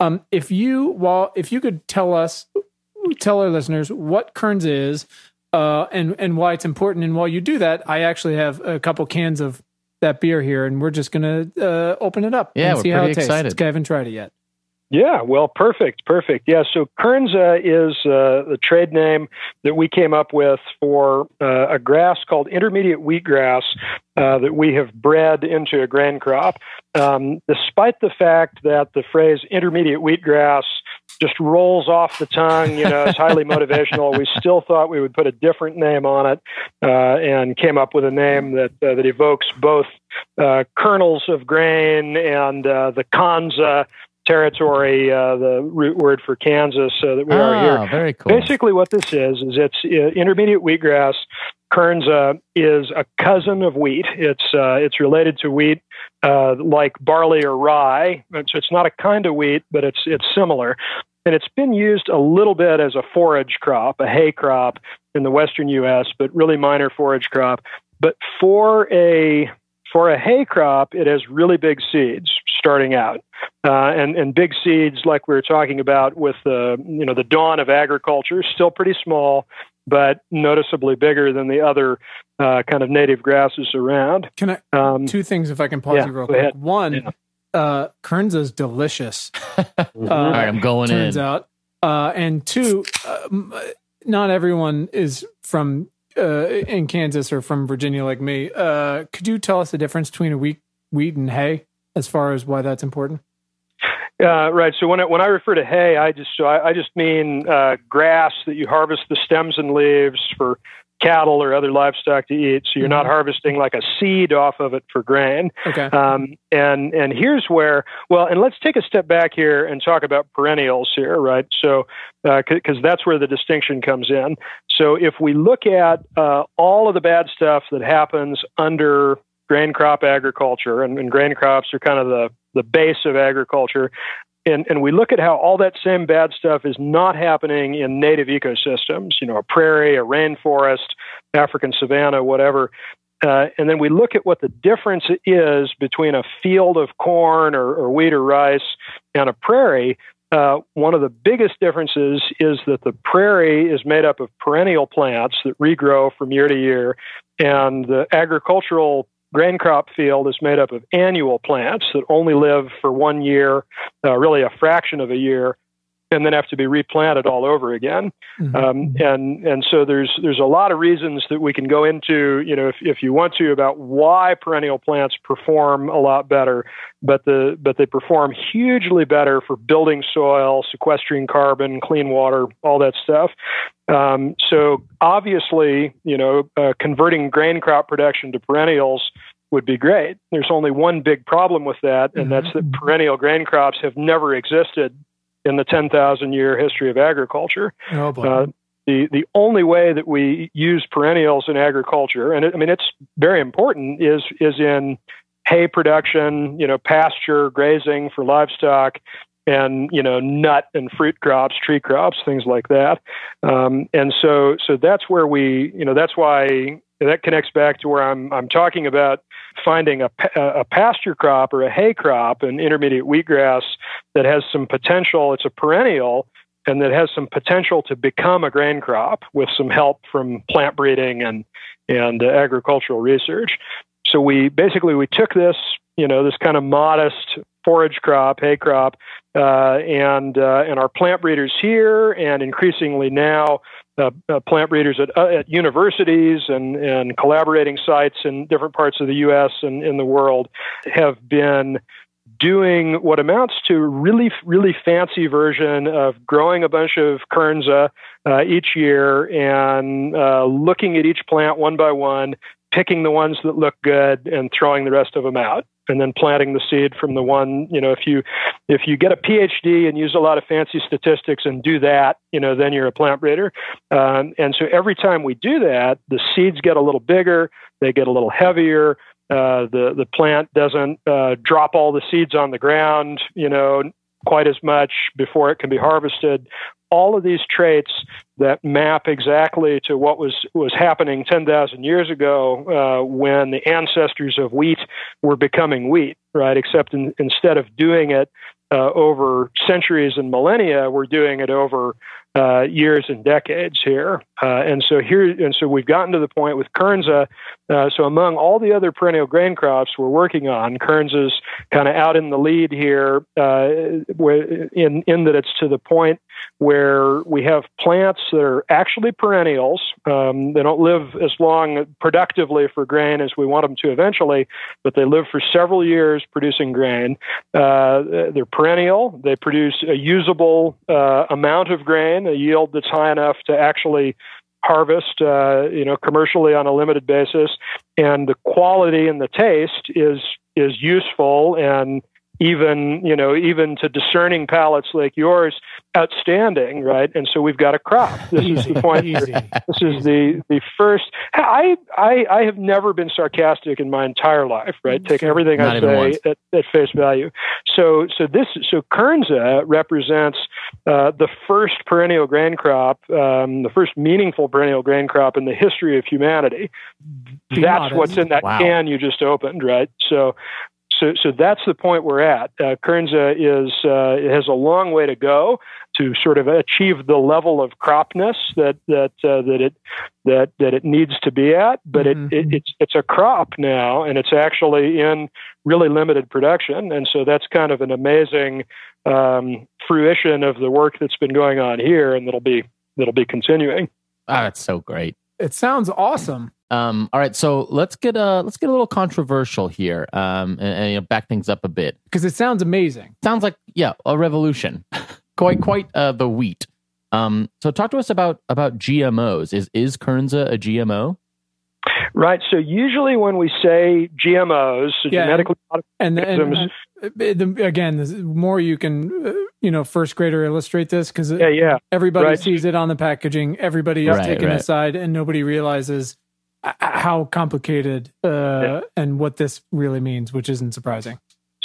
A: um, if you while if you could tell us, tell our listeners what Kernza is. Uh, and and why it's important, and while you do that, I actually have a couple cans of that beer here, and we're just gonna uh, open it up.
B: Yeah,
A: and
B: we're
A: see how
B: pretty
A: it tastes.
B: excited.
A: I haven't tried it yet.
C: Yeah, well, perfect, perfect. Yeah, so Kernza is uh, the trade name that we came up with for uh, a grass called intermediate wheatgrass uh, that we have bred into a grain crop. Um, despite the fact that the phrase intermediate wheatgrass just rolls off the tongue, you know, it's highly motivational. We still thought we would put a different name on it, uh, and came up with a name that uh, that evokes both uh, kernels of grain and uh, the Kanza territory, uh, the root word for Kansas uh, that we are here.
B: Ah, very cool.
C: Basically, what this is is it's uh, intermediate wheatgrass. Kernza is a cousin of wheat. It's uh, it's related to wheat, uh, like barley or rye. It's, it's not a kind of wheat, but it's it's similar, and it's been used a little bit as a forage crop, a hay crop in the western U.S., but really minor forage crop. But for a for a hay crop, it has really big seeds starting out, uh, and and big seeds like we were talking about with the you know the dawn of agriculture, still pretty small, but noticeably bigger than the other uh, kind of native grasses around.
A: Can I?
C: Um,
A: Two things, if I can pause
C: yeah,
A: you real quick.
C: ahead.
A: One,
C: Yeah.
A: uh, Kernza's delicious. Uh,
B: All right, I'm going
A: turns
B: in.
A: out. Uh, and two, um, not everyone is from uh, in Kansas or from Virginia like me. Uh, could you tell us the difference between a wheat, wheat and hay, as far as why that's important?
C: Uh, right. So when I, when I refer to hay, I just so I, I just mean uh, grass that you harvest the stems and leaves for cattle or other livestock to eat. So you're not harvesting like a seed off of it for grain.
A: Okay.
C: Um, and and here's where well, and let's take a step back here and talk about perennials here, right? So because that's where the distinction comes in. So if we look at uh, all of the bad stuff that happens under grain crop agriculture, and, and grain crops are kind of the the base of agriculture. And, and we look at how all that same bad stuff is not happening in native ecosystems, you know, a prairie, a rainforest, African savanna, whatever. Uh, and then we look at what the difference is between a field of corn or, or wheat or rice and a prairie. Uh, one of the biggest differences is that the prairie is made up of perennial plants that regrow from year to year, and the agricultural grain crop field is made up of annual plants that only live for one year, uh, really a fraction of a year, and then have to be replanted all over again.
A: Mhm.
C: Um, and and so there's there's a lot of reasons that we can go into, you know, if, if you want to, about why perennial plants perform a lot better, but the but they perform hugely better for building soil, sequestering carbon, clean water, all that stuff. Um, so obviously, you know, uh, converting grain crop production to perennials would be great. There's only one big problem with that, and that's that perennial grain crops have never existed in the 10,000 year history of agriculture.
A: oh.
C: Uh, the the only way that we use perennials in agriculture, and it, I mean it's very important, is is in hay production, you know, pasture, grazing for livestock, and you know, nut and fruit crops, tree crops, things like that. Um, and so so that's where we, you know, that's why that connects back to where I'm I'm talking about finding a, a pasture crop or a hay crop, an intermediate wheatgrass that has some potential. It's a perennial and that has some potential to become a grain crop with some help from plant breeding and and uh, agricultural research. So we basically we took this, you know, this kind of modest forage crop, hay crop, uh, and uh, and our plant breeders here, and increasingly now uh, uh, plant breeders at, uh, at universities and, and collaborating sites in different parts of the U.S. and in the world have been doing what amounts to really, really fancy version of growing a bunch of kernza uh, each year and uh, looking at each plant one by one, picking the ones that look good and throwing the rest of them out and then planting the seed from the one you know if you if you get a phd and use a lot of fancy statistics and do that you know then you're a plant breeder. Um, and so every time we do that the seeds get a little bigger they get a little heavier uh, the the plant doesn't uh, drop all the seeds on the ground you know quite as much before it can be harvested all of these traits that map exactly to what was was happening 10,000 years ago uh, when the ancestors of wheat were becoming wheat, right? Except in, instead of doing it uh, over centuries and millennia. We're doing it over uh, years and decades here. Uh, and so here, and so we've gotten to the point with Kernza. Uh, so among all the other perennial grain crops we're working on, Kernza's kind of out in the lead here, uh, in in that it's to the point where we have plants that are actually perennials. Um, they don't live as long productively for grain as we want them to eventually, but they live for several years producing grain. Uh, they're perennial. They produce a usable uh, amount of grain, a yield that's high enough to actually harvest, uh, you know, commercially on a limited basis, and the quality and the taste is is useful and even you know even to discerning palates like yours outstanding right? And so we've got a crop. This is the point
A: Easy.
C: this is the the first I, I i have never been sarcastic in my entire life right? Take everything
B: Not
C: i say at, at, face value. So so this so kernza represents uh, the first perennial grain crop um, the first meaningful perennial grain crop in the history of humanity. That's what's in that
B: wow.
C: can you just opened right? So so, so that's the point we're at. Uh, Kernza is uh, it has a long way to go to sort of achieve the level of cropness that that uh, that it that that it needs to be at. But mm-hmm. it, it, it's it's a crop now, and it's actually in really limited production, and so that's kind of an amazing um, fruition of the work that's been going on here, and that'll be that'll be continuing.
B: Oh, that's so great.
A: It sounds awesome.
B: Um, all right, so let's get uh let's get a little controversial here, um, and, and you know, back things up a bit
A: because it sounds amazing.
B: Sounds like yeah, a revolution, quite quite uh, the wheat. Um, so talk to us about about GMOs. Is is Kernza a GMO?
C: Right. So usually when we say GMOs, so yeah, genetically
A: and, and, and, and, again, the more you can, uh, you know, first grader illustrate this because
C: yeah, yeah,
A: everybody
C: right.
A: sees it on the packaging. Everybody is right, taken right. aside, and nobody realizes how complicated uh, yeah. and what this really means, which isn't surprising.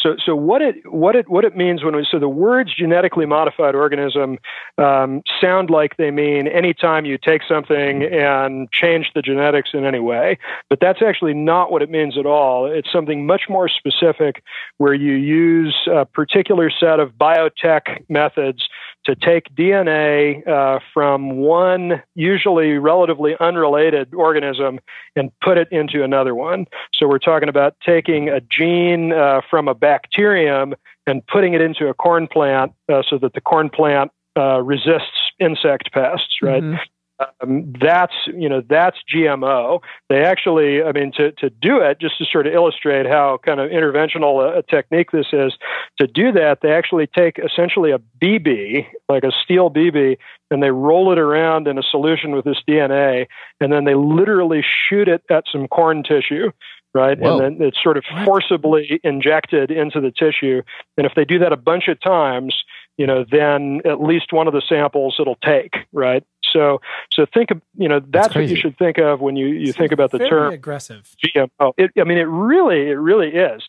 C: So, so what it what it what it means when we so the words genetically modified organism um, sound like they mean anytime you take something and change the genetics in any way, but that's actually not what it means at all. It's something much more specific, where you use a particular set of biotech methods to take DNA uh, from one usually relatively unrelated organism and put it into another one. So we're talking about taking a gene uh, from a bacterium and putting it into a corn plant uh, so that the corn plant uh, resists insect pests, right? Mm-hmm um, that's you know that's GMO. They actually, I mean, to to do it, just to sort of illustrate how kind of interventional a, a technique this is. To do that, they actually take essentially a BB, like a steel BB, and they roll it around in a solution with this DNA, and then they literally shoot it at some corn tissue right? Whoa. And then it's sort of forcibly injected into the tissue. And if they do that a bunch of times, you know, then at least one of the samples it'll take, right? So, so think of you know that's, that's what you should think of when you you think about the term
A: aggressive
C: GMO. It, I mean, it really it really is.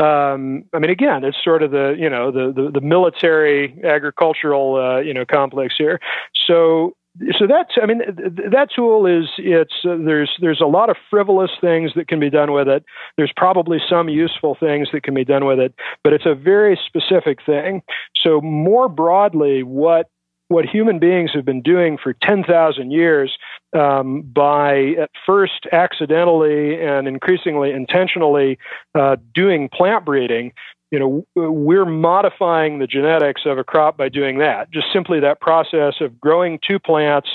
C: Um, I mean, again, it's sort of the you know the the, the military agricultural uh, you know complex here. So so that's I mean that tool is it's uh, there's there's a lot of frivolous things that can be done with it. There's probably some useful things that can be done with it, but it's a very specific thing. So more broadly, what what human beings have been doing for 10,000 years um, by at first accidentally and increasingly intentionally uh, doing plant breeding. You know, we're modifying the genetics of a crop by doing that. Just simply that process of growing two plants,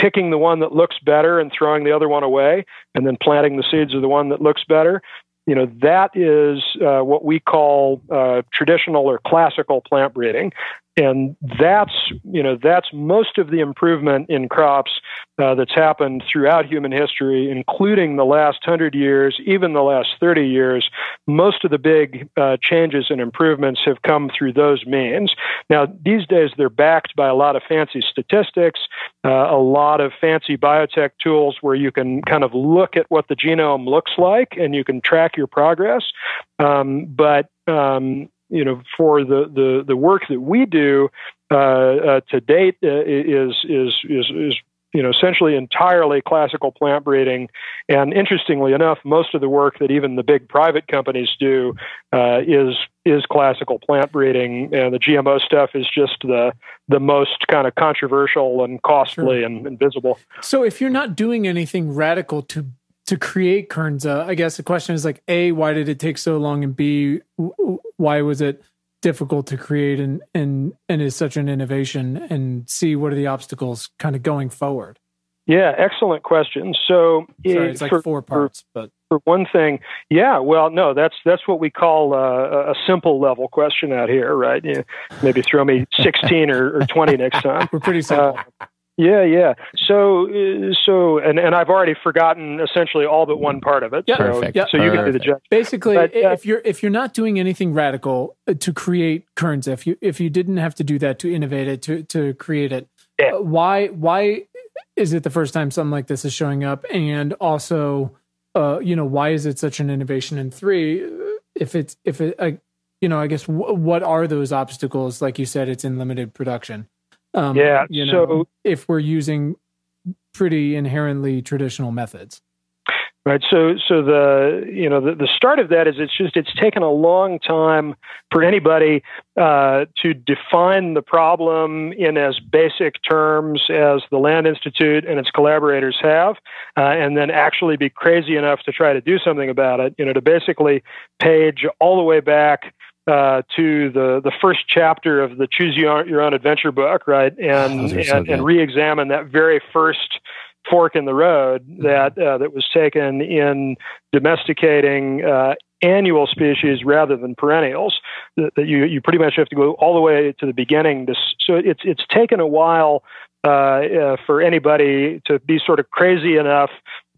C: picking the one that looks better and throwing the other one away, and then planting the seeds of the one that looks better you know that is uh, what we call uh, traditional or classical plant breeding and that's you know that's most of the improvement in crops uh, that's happened throughout human history, including the last hundred years, even the last thirty years. Most of the big uh, changes and improvements have come through those means. Now these days they're backed by a lot of fancy statistics, uh, a lot of fancy biotech tools where you can kind of look at what the genome looks like and you can track your progress. Um, but um, you know, for the, the, the work that we do uh, uh, to date uh, is, is, is, is you know essentially entirely classical plant breeding. And interestingly enough, most of the work that even the big private companies do uh, is is classical plant breeding, and the GMO stuff is just the the most kind of controversial and costly sure. and, and visible.
A: So, if you're not doing anything radical to to create Kernza, I guess the question is like, a, why did it take so long, and b, why was it difficult to create and and and is such an innovation? And see what are the obstacles kind of going forward?
C: Yeah excellent question. So
A: Sorry, it's like for, four parts
C: for,
A: but
C: for one thing yeah well no that's that's what we call uh, a simple level question out here right? You maybe throw me 16 or, or 20 next time.
A: We're pretty simple. Uh,
C: yeah, yeah. So, uh, so, and and I've already forgotten essentially all but one part of it.
A: Yeah,
C: so,
A: perfect. Yep.
C: so you can do the judge.
A: Basically, but, uh, if you're if you're not doing anything radical uh, to create Kernza, if you if you didn't have to do that to innovate it to to create it, yeah. uh, why why is it the first time something like this is showing up? And also, uh, you know, why is it such an innovation? And three, if it's if it, uh, you know, I guess w- what are those obstacles? Like you said, it's in limited production.
C: Um, yeah.
A: You know, so if we're using pretty inherently traditional methods.
C: Right. So, so the you know the, the start of that is it's just it's taken a long time for anybody uh, to define the problem in as basic terms as the Land Institute and its collaborators have, uh, and then actually be crazy enough to try to do something about it. You know, to basically page all the way back uh, to the the first chapter of the Choose Your, Your Own Adventure book, right? And and, so and re-examine that very first fork in the road mm-hmm. that uh, that was taken in domesticating uh, annual species rather than perennials. That, that, you you pretty much have to go all the way to the beginning. To, so it's it's taken a while uh, uh, for anybody to be sort of crazy enough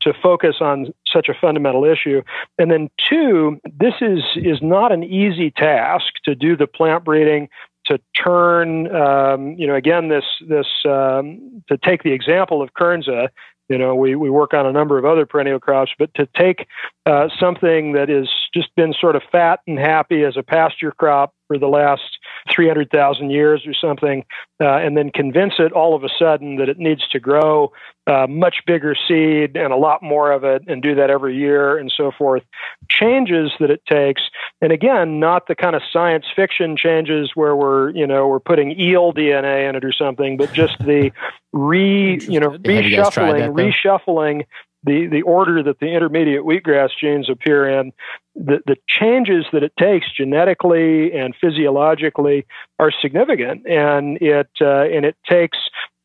C: to focus on such a fundamental issue. And then two, this is is not an easy task to do the plant breeding to turn, um, you know, again, this this um, to take the example of Kernza. You know, we, we work on a number of other perennial crops, but to take uh, something that has just been sort of fat and happy as a pasture crop for the last 300,000 years or something, uh, and then convince it all of a sudden that it needs to grow uh, much bigger seed and a lot more of it and do that every year and so forth. Changes that it takes, and again, not the kind of science fiction changes where we're, you know, we're putting eel DNA in it or something, but just the re, you know, reshuffling, reshuffling the, the order that the intermediate wheatgrass genes appear in, the, the changes that it takes genetically and physiologically are significant, and it uh, and it takes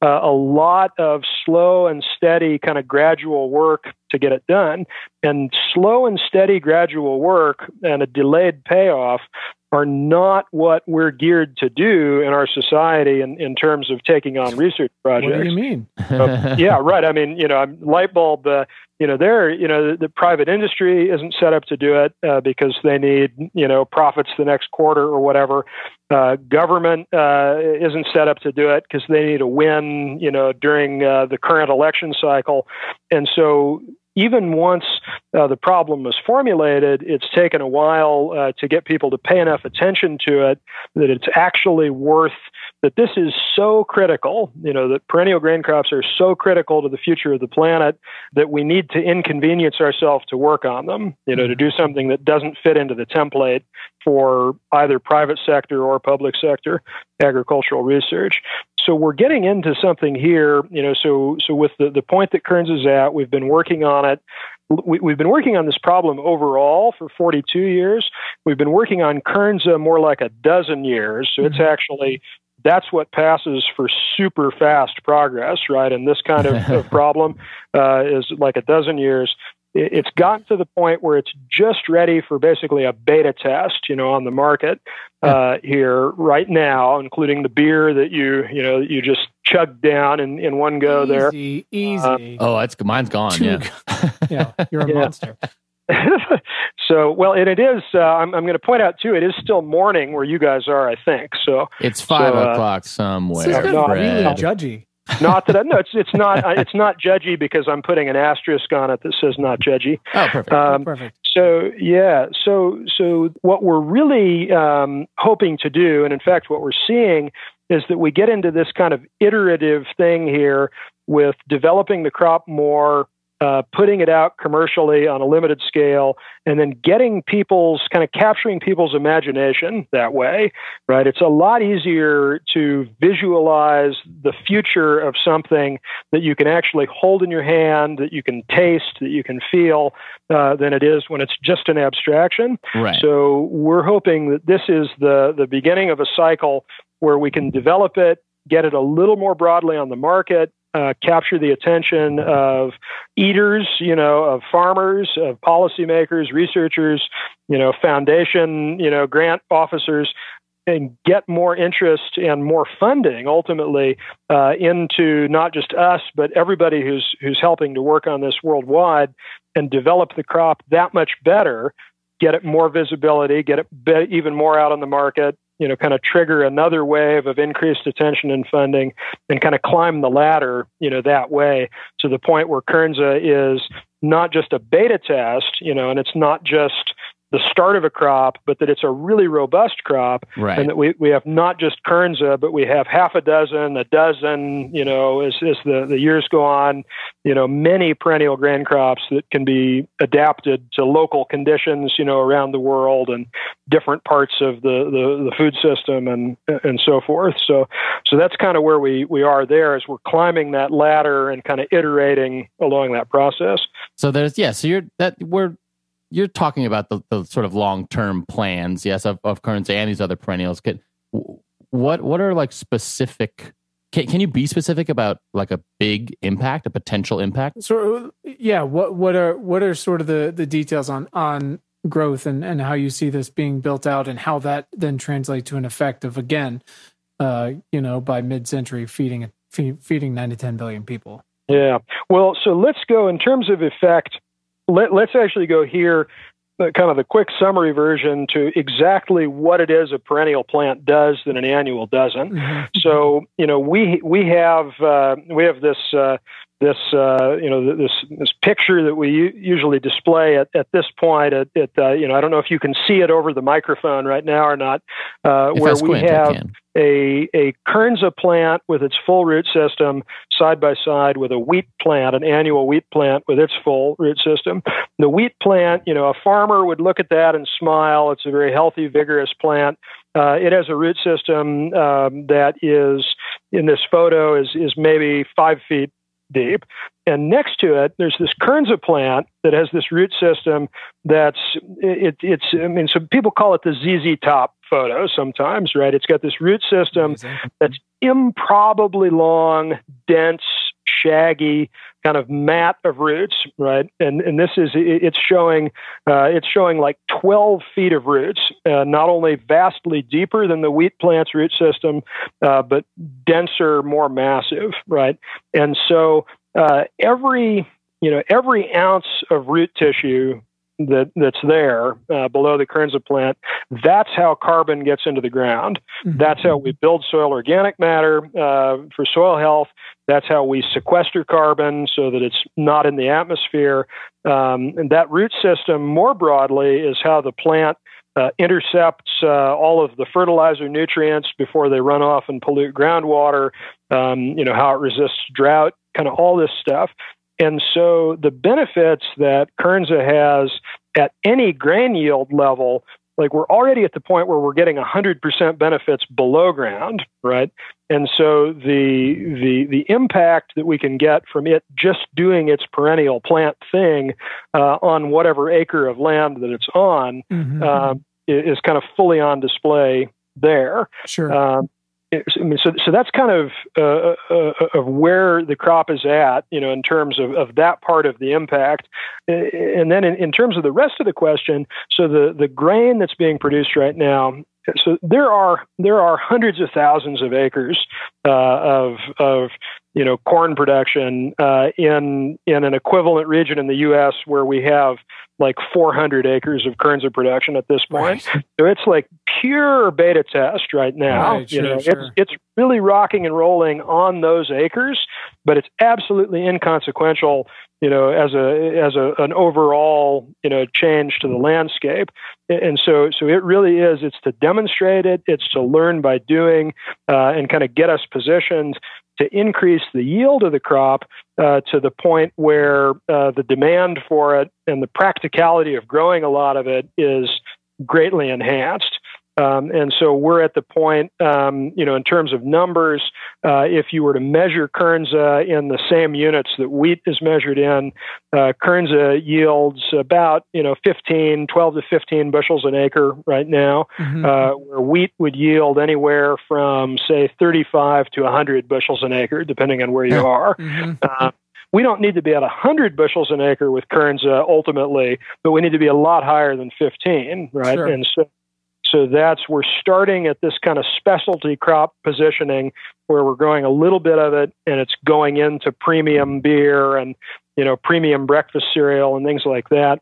C: uh, a lot of slow and steady, kind of gradual work to get it done. And slow and steady, gradual work and a delayed payoff are not what we're geared to do in our society in, in terms of taking on research projects.
A: What do you mean?
C: uh, yeah, right. I mean, you know, I'm light bulb, uh, you know, there, you know, the, the, private industry isn't set up to do it uh, because they need, you know, profits the next quarter or whatever. Uh, government uh, isn't set up to do it because they need a win, you know, during uh, the current election cycle. And so even once uh, the problem was formulated, it's taken a while uh, to get people to pay enough attention to it that it's actually worth that this is so critical, you know, that perennial grain crops are so critical to the future of the planet that we need to inconvenience ourselves to work on them, you know, to do something that doesn't fit into the template for either private sector or public sector agricultural research. So we're getting into something here, you know, so so with the, the point that Kernza is at, we've been working on it we, have been working on this problem overall for 42 years. We've been working on Kernza more like a dozen years. So it's mm-hmm. actually that's what passes for super fast progress, right? And this kind of, of problem uh, is like a dozen years. It's gotten to the point where it's just ready for basically a beta test, you know, on the market uh, here right now, including the beer that you, you know, you just chugged down in, in one go
A: easy,
C: there.
A: Easy,
B: uh, Oh, it's mine's gone. Yeah,
A: yeah, you're a yeah. monster.
C: so, well, and it is. Uh, I'm, I'm going to point out too. It is still morning where you guys are. I think so.
B: It's five so, uh, o'clock somewhere.
A: This is not really judgy.
C: not that I, no, it's it's not uh, it's not judgy because I'm putting an asterisk on it that says not judgy.
B: Oh, perfect.
A: Um, perfect.
C: So yeah, so so what we're really um, hoping to do, and in fact, what we're seeing is that we get into this kind of iterative thing here with developing the crop more, uh, putting it out commercially on a limited scale, and then getting people's kind of capturing people's imagination that way, right? It's a lot easier to visualize the future of something that you can actually hold in your hand, that you can taste, that you can feel, uh, than it is when it's just an abstraction.
B: Right.
C: So we're hoping that this is the the beginning of a cycle where we can develop it, get it a little more broadly on the market, uh, capture the attention of eaters, you know, of farmers, of policymakers, researchers, you know, foundation, you know, grant officers, and get more interest and more funding ultimately uh, into not just us, but everybody who's who's helping to work on this worldwide and develop the crop that much better. Get it more visibility, get it even more out on the market, you know, kind of trigger another wave of increased attention and funding and kind of climb the ladder, you know, that way to the point where Kernza is not just a beta test, you know, and it's not just the start of a crop, but that it's a really robust crop,
B: right.
C: and that we, we have not just Kernza, but we have half a dozen, a dozen, you know, as, as the, the years go on, you know, many perennial grain crops that can be adapted to local conditions, you know, around the world and different parts of the, the, the food system and and so forth. So so that's kind of where we, we are there as we're climbing that ladder and kind of iterating along that process.
B: So there's yeah, so you're that we're you're talking about the, the sort of long term plans, yes, of, of Kernza and these other perennials. Can, what what are like specific? Can, can you be specific about like a big impact, a potential impact?
A: So yeah, what what are what are sort of the the details on on growth and and how you see this being built out and how that then translates to an effect of again, uh, you know, by mid century feeding feeding nine to ten billion people.
C: Yeah. Well, so let's go in terms of effect let, us actually go here, uh, kind of the quick summary version to exactly what it is a perennial plant does that an annual doesn't. Mm-hmm. So, you know, we we have uh, we have this. Uh, this uh, you know this this picture that we usually display at, at this point at, at uh, you know I don't know if you can see it over the microphone right now or not uh, where we have a a Kernza plant with its full root system side by side with a wheat plant an annual wheat plant with its full root system. The wheat plant you know a farmer would look at that and smile. It's a very healthy vigorous plant. Uh, it has a root system um, that is in this photo is is maybe five feet deep. And next to it, there's this Kernza plant that has this root system that's it, it's I mean, so people call it the ZZ top photo sometimes, right? It's got this root system that's improbably long, dense, shaggy kind of mat of roots, right? And and this is it's showing uh, it's showing like 12 feet of roots, uh, not only vastly deeper than the wheat plant's root system, uh, but denser, more massive, right? And so uh, every you know every ounce of root tissue that that's there uh, below the Kernza plant, that's how carbon gets into the ground. Mm-hmm. That's how we build soil organic matter uh, for soil health. That's how we sequester carbon so that it's not in the atmosphere. Um, and that root system, more broadly, is how the plant uh, intercepts uh, all of the fertilizer nutrients before they run off and pollute groundwater. Um, you know how it resists drought, kind of all this stuff. And so the benefits that Kernza has at any grain yield level, like we're already at the point where we're getting 100% benefits below ground, right? And so the the the impact that we can get from it just doing its perennial plant thing uh, on whatever acre of land that it's on mm-hmm. uh, is kind of fully on display there.
A: Sure. Um,
C: I mean, so, so that's kind of uh, uh, uh, of where the crop is at, you know, in terms of, of that part of the impact. And then in, in terms of the rest of the question, so the, the grain that's being produced right now, so there are there are hundreds of thousands of acres uh, of of you know corn production uh, in in an equivalent region in the U.S. where we have like 400 acres of Kernza production at this point. Right. So it's like pure beta test right now.
A: Right, you sure, know, sure.
C: it's it's really rocking and rolling on those acres, but it's absolutely inconsequential, you know, as a as a an overall, you know, change to the landscape. And so so it really is it's to demonstrate it, it's to learn by doing uh, and kind of get us positioned to increase the yield of the crop uh, to the point where uh, the demand for it and the practicality of growing a lot of it is greatly enhanced. Um, and so we're at the point, um, you know, in terms of numbers, uh, if you were to measure Kernza in the same units that wheat is measured in, uh, Kernza yields about, you know, 15, 12 to 15 bushels an acre right now, mm-hmm. uh, where wheat would yield anywhere from, say, 35 to 100 bushels an acre, depending on where you are. Mm-hmm. Uh, we don't need to be at 100 bushels an acre with Kernza ultimately, but we need to be a lot higher than 15, right? Sure. And so so that's we're starting at this kind of specialty crop positioning where we're growing a little bit of it and it's going into premium beer and you know premium breakfast cereal and things like that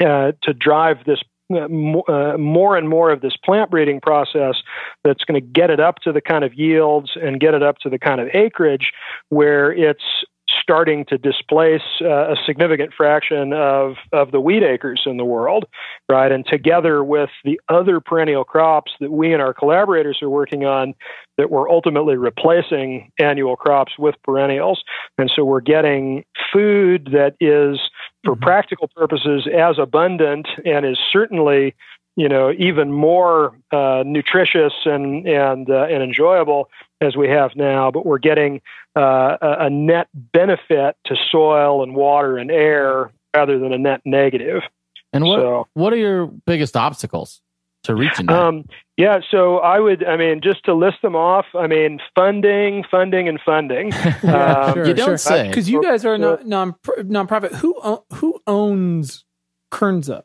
C: uh, to drive this uh, more and more of this plant breeding process that's going to get it up to the kind of yields and get it up to the kind of acreage where it's starting to displace uh, a significant fraction of, of the wheat acres in the world, right? And together with the other perennial crops that we and our collaborators are working on, that we're ultimately replacing annual crops with perennials. And so we're getting food that is, for mm-hmm. practical purposes, as abundant and is certainly you know even more uh, nutritious and and uh, and enjoyable as we have now, but we're getting uh, a, net benefit to soil and water and air rather than a net negative.
B: And what so, what are your biggest obstacles to reaching that? Um,
C: yeah, so I would, I mean, just to list them off, I mean, funding, funding, and funding.
B: yeah, um, sure, you don't sure. say
A: because you guys are non non nonprofit. Who who owns Kernza?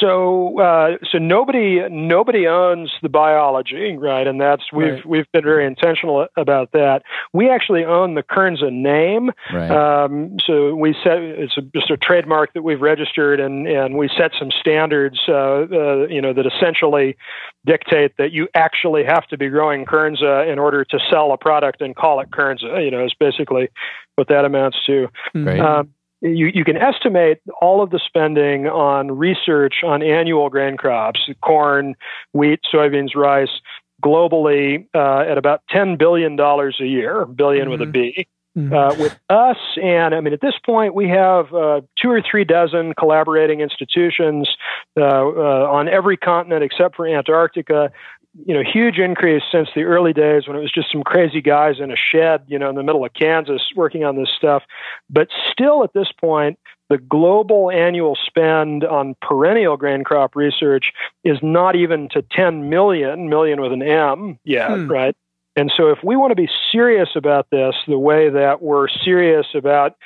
C: So uh, so nobody nobody owns the biology, right? And that's we've right. we've been very intentional about that. We actually own the Kernza name, right. um, so we set it's a, just a trademark that we've registered, and and we set some standards, uh, uh, you know, that essentially dictate that you actually have to be growing Kernza in order to sell a product and call it Kernza. You know, is basically what that amounts to. Um, you, you can estimate all of the spending on research on annual grain crops, corn, wheat, soybeans, rice, globally uh, at about $10 billion a year, 1000000000 mm-hmm. with a B. Mm-hmm. Uh, with us, and I mean, at this point, we have uh, two or three dozen collaborating institutions uh, uh, on every continent except for Antarctica you know, huge increase since the early days when it was just some crazy guys in a shed, you know, in the middle of Kansas working on this stuff. But still, at this point, the global annual spend on perennial grain crop research is not even to 10 million, million with an M yet, hmm. right? And so, if we want to be serious about this, the way that we're serious about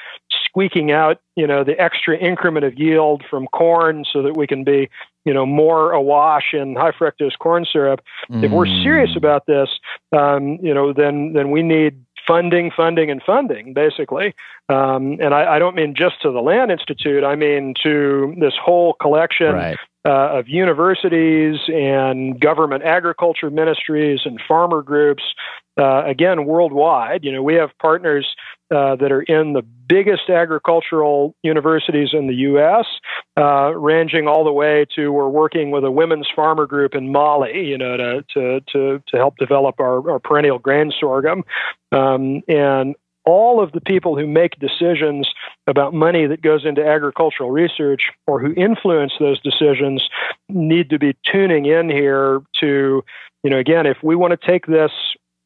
C: squeaking out, you know, the extra increment of yield from corn, so that we can be, you know, more awash in high fructose corn syrup. Mm. If we're serious mm. about this, um, you know, then then we need funding, funding, and funding, basically. Um, and I, I, don't mean just to the Land Institute. I mean to this whole collection right uh, of universities and government agriculture ministries and farmer groups, uh, again, worldwide. You know, we have partners uh, that are in the biggest agricultural universities in the U.S., uh, ranging all the way to we're working with a women's farmer group in Mali, you know, to to to, to help develop our, our perennial grain sorghum, um, and all of the people who make decisions about money that goes into agricultural research or who influence those decisions need to be tuning in here to, you know, again, if we want to take this,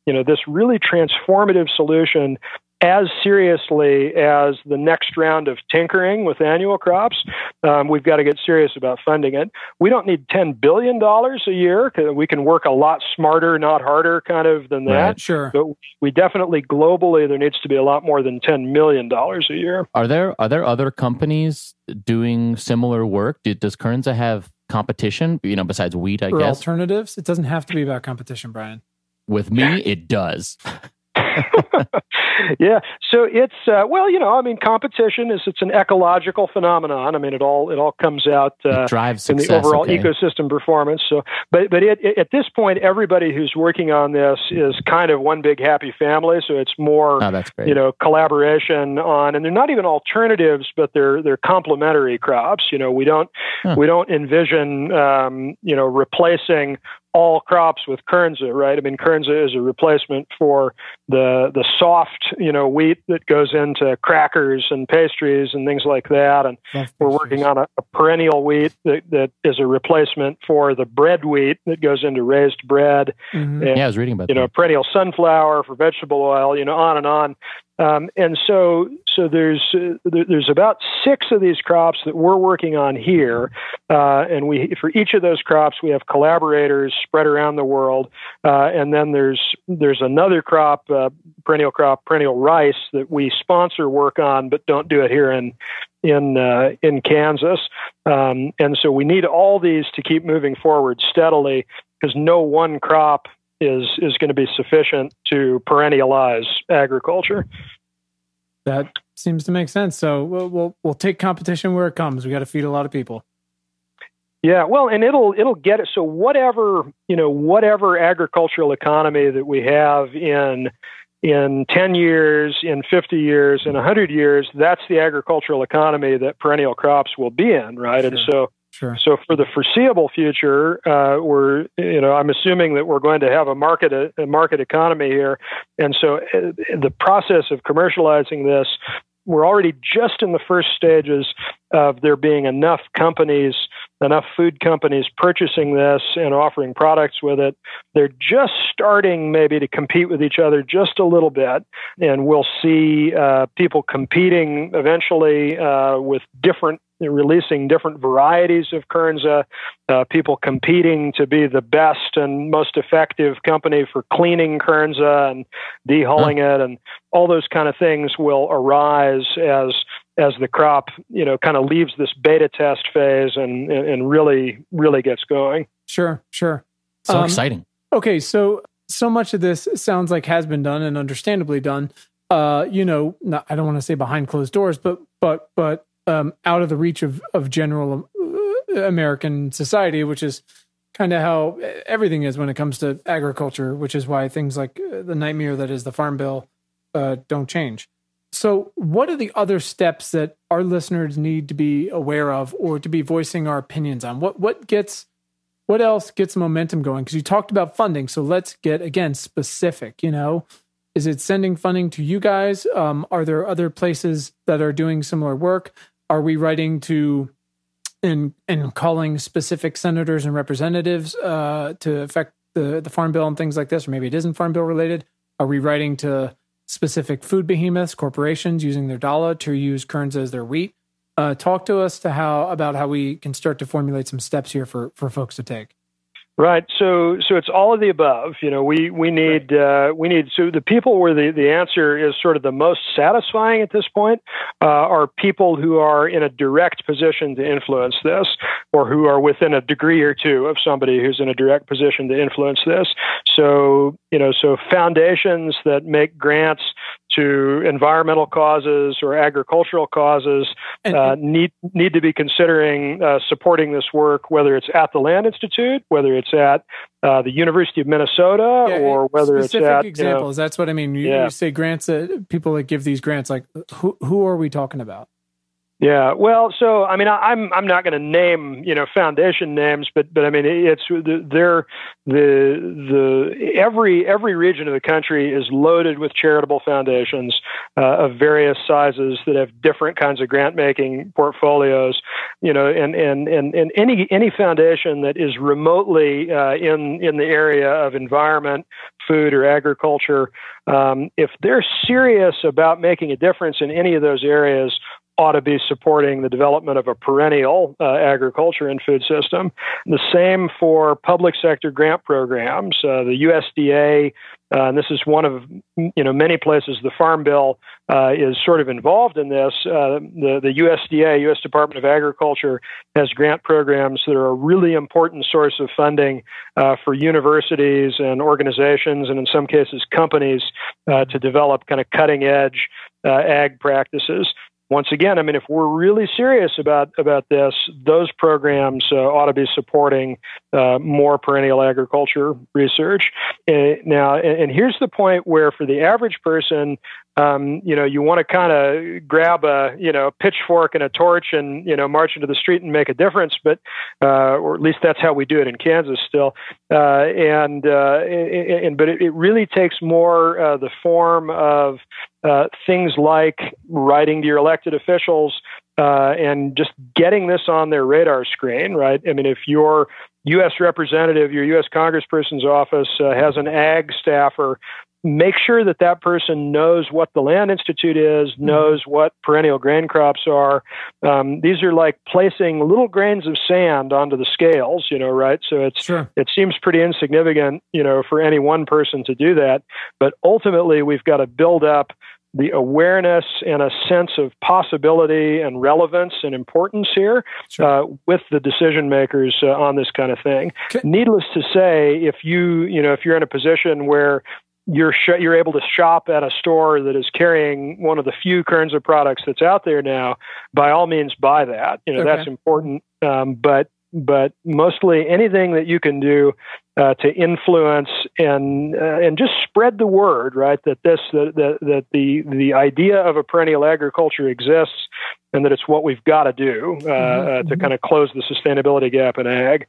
C: you know, this really transformative solution as seriously as the next round of tinkering with annual crops. Um, we've got to get serious about funding it. We don't need $10 billion a year. We can work a lot smarter, not harder, kind of than that. Right,
A: sure.
C: But we definitely globally, there needs to be a lot more than $10 million a year.
B: Are there, are there other companies doing similar work? does Kernza have competition, you know, besides wheat, I
A: or
B: guess?
A: alternatives? It doesn't have to be about competition, Brian.
B: With me, it does.
C: yeah. So it's uh, well, you know, I mean, competition is it's an ecological phenomenon. I mean, it all it all comes out uh,
B: drives
C: in the overall okay. ecosystem performance. So, but but it, it, at this point, everybody who's working on this is kind of one big happy family. So it's more,
B: oh,
C: you know, collaboration on, and they're not even alternatives, but they're they're complementary crops. You know, we don't huh. we don't envision um, you know replacing all crops with Kernza, right? I mean, Kernza is a replacement for the the soft, you know, wheat that goes into crackers and pastries and things like that. And That's we're working on a, a, perennial wheat that, that is a replacement for the bread wheat that goes into raised bread.
B: Mm-hmm. And, yeah, I was reading about
C: you
B: that.
C: know perennial sunflower for vegetable oil, you know, on and on. Um, and so, so there's uh, there's about six of these crops that we're working on here, uh, and we for each of those crops we have collaborators spread around the world, uh, and then there's there's another crop, uh, perennial crop, perennial rice that we sponsor work on, but don't do it here in in uh, in Kansas, um, and so we need all these to keep moving forward steadily because no one crop is is going to be sufficient to perennialize agriculture.
A: That seems to make sense. So we'll we'll, we'll take competition where it comes. We got to feed a lot of people.
C: Yeah, well, and it'll it'll get it. So whatever you know, whatever agricultural economy that we have in in 10 years, in 50 years, in 100 years, that's the agricultural economy that perennial crops will be in, right? Sure. And so
A: Sure.
C: So for the foreseeable future, uh, we're you know I'm assuming that we're going to have a market a market economy here, and so uh, the process of commercializing this, we're already just in the first stages of there being enough companies, enough food companies purchasing this and offering products with it. They're just starting maybe to compete with each other just a little bit, and we'll see uh, people competing eventually uh, with different releasing different varieties of Kernza, uh, people competing to be the best and most effective company for cleaning Kernza and dehulling huh. it, and all those kind of things will arise as as the crop, you know, kind of leaves this beta test phase and and really really gets going.
A: Sure, sure.
B: So um, exciting.
A: Okay, so so much of this sounds like has been done and understandably done. Uh, you know, not, I don't want to say behind closed doors, but but but um, out of the reach of of general uh, American society, which is kind of how everything is when it comes to agriculture, which is why things like uh, the nightmare that is the Farm Bill uh, don't change. So, what are the other steps that our listeners need to be aware of or to be voicing our opinions on? What what gets what else gets momentum going? Because you talked about funding, so let's get again specific. You know, is it sending funding to you guys? Um, are there other places that are doing similar work? Are we writing to and and calling specific senators and representatives uh, to affect the the farm bill and things like this, or maybe it isn't farm bill related? Are we writing to specific food behemoths, corporations using their dollar to use Kernza as their wheat? Uh, talk to us to how about how we can start to formulate some steps here for for folks to take.
C: Right. So so it's all of the above. You know, we we need uh, we need so the people where the the answer is sort of the most satisfying at this point uh, are people who are in a direct position to influence this, or who are within a degree or two of somebody who's in a direct position to influence this. So you know, so foundations that make grants to environmental causes or agricultural causes uh, need need to be considering uh, supporting this work, whether it's at the Land Institute, whether it's at uh, the University of Minnesota, yeah, or whether it's at specific
A: examples. You know, that's what I mean. You, yeah. you say grants, that people that give these grants, like who who are we talking about?
C: Yeah, well, so I mean, I, am I'm not going to name you know foundation names, but but I mean it's they're the the every every region of the country is loaded with charitable foundations uh, of various sizes that have different kinds of grant making portfolios, you know, and and and and any any foundation that is remotely uh, in in the area of environment, food, or agriculture, um, if they're serious about making a difference in any of those areas ought to be supporting the development of a perennial uh, agriculture and food system. The same for public sector grant programs. Uh, the USDA, uh, and this is one of you know many places the Farm Bill uh, is sort of involved in this. Uh, the the USDA, U.S. Department of Agriculture, has grant programs that are a really important source of funding uh, for universities and organizations, and in some cases companies, to develop kind of cutting edge ag practices once again, I mean, if we're really serious about about this, those programs uh, ought to be supporting uh, more perennial agriculture research. Uh, now, and, and, here's the point where, for the average person, um, you know, you want to kind of grab a, you know, pitchfork and a torch and, you know, march into the street and make a difference. But, uh, or at least that's how we do it in Kansas still. Uh, and, uh, and, but it, it, really takes more uh, the form of uh, things like writing to your elected officials, uh, and just getting this on their radar screen, right? I mean, if your U.S. representative, your U.S. congressperson's office uh, has an ag staffer, make sure that that person knows what the Land Institute is, mm-hmm. knows what perennial grain crops are. Um, these are like placing little grains of sand onto the scales, you know, right? So it's sure. it seems pretty insignificant, you know, for any one person to do that, but ultimately we've got to build up the awareness and a sense of possibility and relevance and importance here sure. uh, with the decision makers uh, on this kind of thing. Okay. Needless to say, if you you know if you're in a position where you're sh- you're able to shop at a store that is carrying one of the few Kernza products that's out there now, by all means buy that. You know okay. that's important. Um, but but mostly anything that you can do uh, to influence and uh, and just spread the word, right? That this that, that that the the idea of a perennial agriculture exists, and that it's what we've got to do uh, mm-hmm. Uh, to mm-hmm. kind of close the sustainability gap in ag.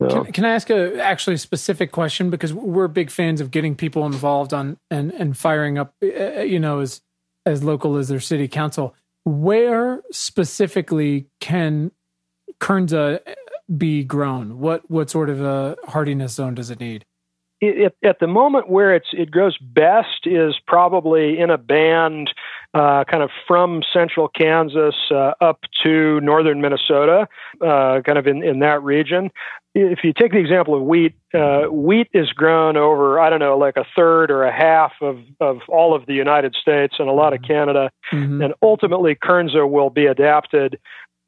A: So. Can, can, I ask a actually specific question because we're big fans of getting people involved on and and firing up, uh, you know, as as local as their city council. Where specifically can Kernza be grown? What what sort of a hardiness zone does it need?
C: It, at the moment where it's it grows best is probably in a band uh, kind of from central Kansas uh, up to northern Minnesota, uh, kind of in, in that region. If you take the example of wheat, uh, wheat is grown over, I don't know, like a third or a half of, of all of the United States and a lot of mm-hmm. Canada. Mm-hmm. And ultimately, Kernza will be adapted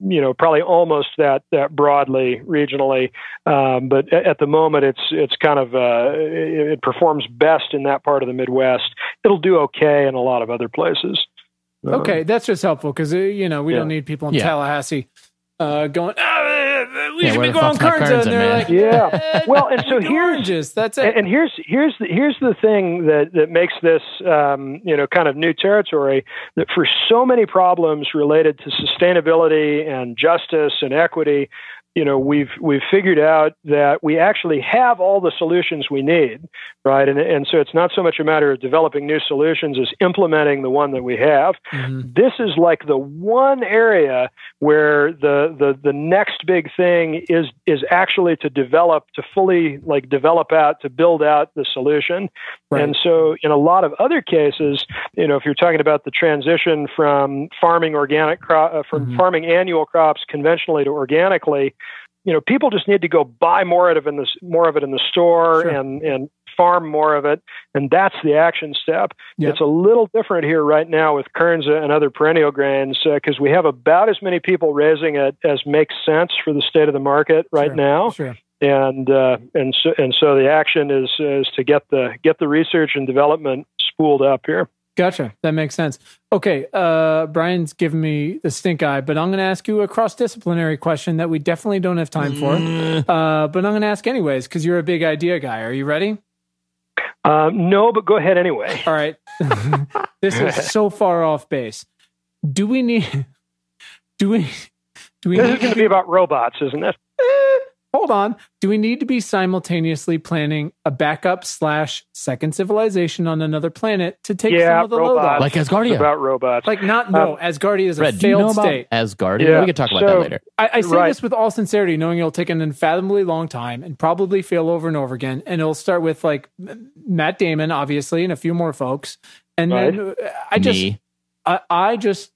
C: you know probably almost that that broadly regionally um, but at the moment it's it's kind of uh, it, it, performs best in that part of the midwest it'll do okay in a lot of other places
A: okay that's just helpful because uh, you know we yeah. don't need people in yeah. tallahassee uh, going oh, we yeah, should be going Kernza. And they're like,
C: yeah. Eh, well, and so here's
A: oranges. That's it.
C: And here's here's the, here's the thing that that makes this um, you know kind of new territory. That for so many problems related to sustainability and justice and equity, you know we've we've figured out that we actually have all the solutions we need right and and so it's not so much a matter of developing new solutions as implementing the one that we have mm-hmm. this is like the one area where the the the next big thing is is actually to develop to fully like develop out to build out the solution right. and so in a lot of other cases you know if you're talking about the transition from farming organic crop uh, from mm-hmm. farming annual crops conventionally to organically you know, people just need to go buy more of it in the more of it in the store sure. and and farm more of it, and that's the action step. Yep. It's a little different here right now with Kernza and other perennial grains because uh, we have about as many people raising it as makes sense for the state of the market right
A: sure.
C: now.
A: Sure.
C: And uh, and so and so the action is is to get the get the research and development spooled up here.
A: Gotcha. That makes sense. Okay. Uh, Brian's giving me the stink eye, but I'm going to ask you a cross disciplinary question that we definitely don't have time for. Mm. Uh, but I'm going to ask anyways because you're a big idea guy. Are you ready?
C: Uh, no, but go ahead anyway.
A: All right. this is so far off base. Do we need? Do we? Do we?
C: This is going to be about robots, isn't it?
A: Hold on. Do we need to be simultaneously planning a backup slash second civilization on another planet to take
C: yeah,
A: some of the
C: robots.
A: load off?
B: Like Asgardia.
C: It's about robots.
A: Like not no, um, Asgardia is a failed
B: you know
A: state.
B: Asgardia. Yeah. We can talk about so, that later.
A: I, I say right. this with all sincerity, knowing it'll take an unfathomably long time and probably fail over and over again. And it'll start with like Matt Damon, obviously, and a few more folks. And right. then uh, I just Me. I, I just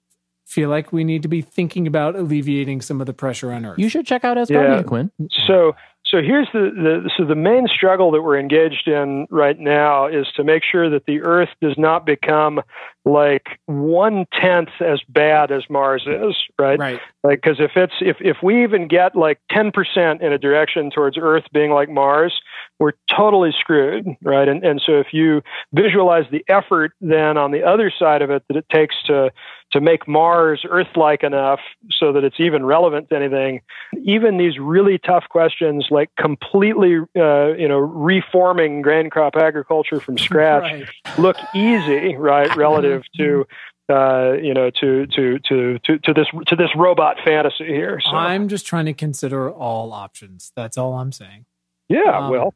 A: feel like we need to be thinking about alleviating some of the pressure on Earth.
B: You should check out Asgardia, yeah. Quinn.
C: So so here's the, the so the main struggle that we're engaged in right now is to make sure that the Earth does not become like one tenth as bad as Mars is, right?
A: Right.
C: Like because if it's if if we even get like ten percent in a direction towards Earth being like Mars, we're totally screwed, right? And and so if you visualize the effort then on the other side of it that it takes to to make Mars Earth-like enough so that it's even relevant to anything, even these really tough questions like completely, uh, you know, reforming grain crop agriculture from scratch right. look easy, right, relative to uh, you know, to, to to to to this to this robot fantasy here.
A: So. I'm just trying to consider all options. That's all I'm saying.
C: Yeah, um, well,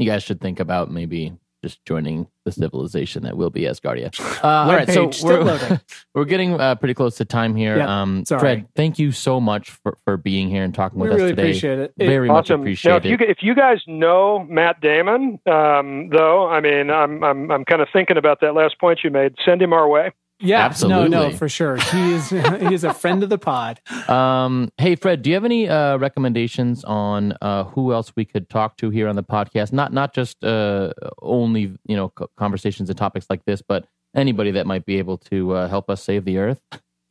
B: you guys should think about maybe just joining the civilization that will be Asgardia. Uh, all right, so we're, we're getting uh, pretty close to time here.
A: Yeah,
B: um, Fred, thank you so much for, for being here and talking with
A: we
B: us
A: really
B: today.
A: Appreciate it.
B: Very
C: awesome.
B: much appreciate
C: now, if you,
B: it.
C: If you guys know Matt Damon, um, though, I mean, I'm I'm I'm kind of thinking about that last point you made. Send him our way.
A: Yeah,
B: absolutely.
A: No, no, for sure. He is he is a friend of the pod.
B: Um, hey Fred, do you have any uh, recommendations on uh, who else we could talk to here on the podcast? Not not just uh, only you know conversations and topics like this, but anybody that might be able to uh, help us save the earth.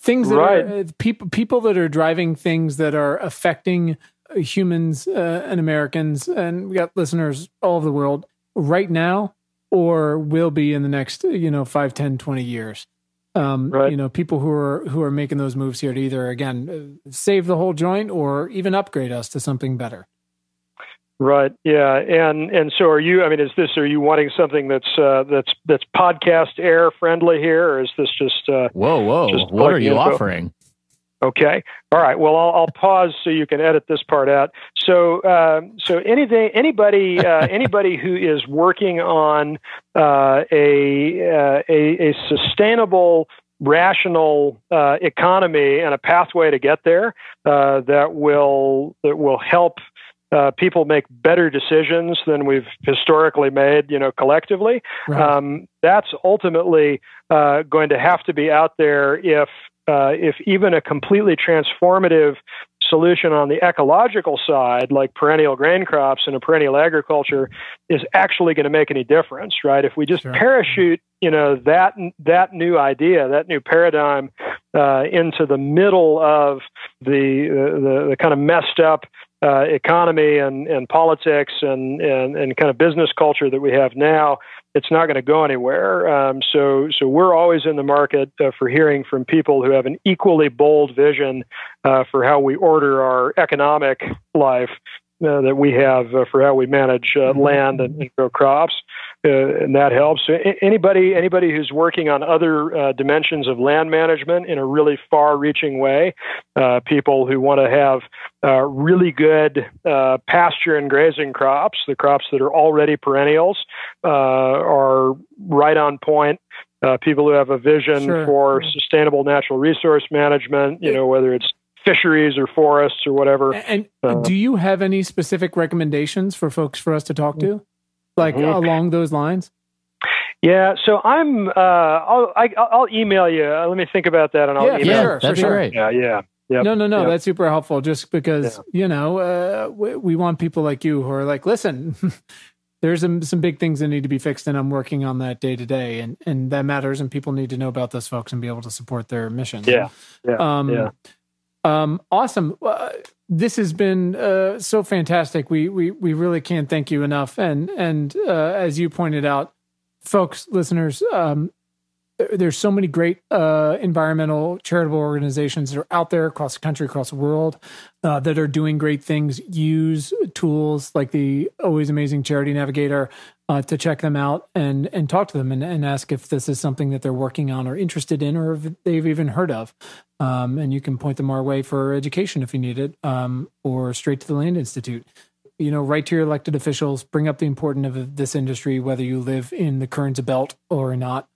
A: things that right. are uh, people people that are driving things that are affecting humans uh, and Americans, and we got listeners all over the world right now or will be in the next you know 5 10 20 years. Um, right. you know people who are who are making those moves here to either again save the whole joint or even upgrade us to something better.
C: Right. Yeah. And and so are you i mean is this are you wanting something that's uh, that's that's podcast air friendly here or is this just uh,
B: whoa whoa. just what are you info? offering
C: Okay. All right. Well, I'll, I'll, pause so you can edit this part out. So, uh, so anything, anybody, uh, anybody who is working on uh, a, uh, a, a sustainable rational uh, economy and a pathway to get there uh, that will that will help uh, people make better decisions than we've historically made, you know, collectively. Right. Um, that's ultimately uh, going to have to be out there if uh, if even a completely transformative solution on the ecological side, like perennial grain crops and a perennial agriculture, is actually going to make any difference, right? If we just sure. parachute, you know, that that new idea, that new paradigm, uh, into the middle of the the, the kind of messed up uh, economy and, and politics and, and, and kind of business culture that we have now, it's not going to go anywhere. Um, so, so we're always in the market uh, for hearing from people who have an equally bold vision uh, for how we order our economic life uh, that we have uh, for how we manage uh, mm-hmm. land and, and, grow crops, uh, and that helps. Anybody anybody who's working on other uh, dimensions of land management in a really far-reaching way, uh, people who want to have really good pasture and grazing crops, the crops that are already perennials, are right on point. people who have a vision
A: sure.
C: for sustainable natural resource management, you know, whether it's fisheries or forests or whatever.
A: And uh, do you have any specific recommendations for folks for us to talk to, like mm-hmm. along those lines?
C: Yeah, so I'm. Uh, I'll I, will i will email you. Uh, let me think about that, and I'll
A: yeah,
C: email.
B: Yeah,
A: sure,
B: that'd be
A: sure.
B: great.
C: Yeah, yeah. Yep,
A: no, no, no.
C: yep.
A: That's super helpful. Just because yeah. you know, uh, we, we, want people like you who are like, listen, there's some some big things that need to be fixed, and I'm working on that day to day, and and that matters, and people need to know about those folks and be able to support their mission.
C: Yeah, yeah, um, yeah.
A: Um, awesome. Uh, this has been uh, so fantastic. We we we really can't thank you enough. And and uh, as you pointed out, folks, listeners, um, there's so many great uh, environmental charitable organizations that are out there across the country, across the world, uh, that are doing great things. Use tools like the Always Amazing Charity Navigator uh, to check them out and and talk to them and, and ask if this is something that they're working on or interested in, or if they've even heard of. Um, and you can point them our way for education if you need it, um, or straight to the Land Institute you know, write to your elected officials, bring up the importance of this industry, whether you live in the Kernza belt or not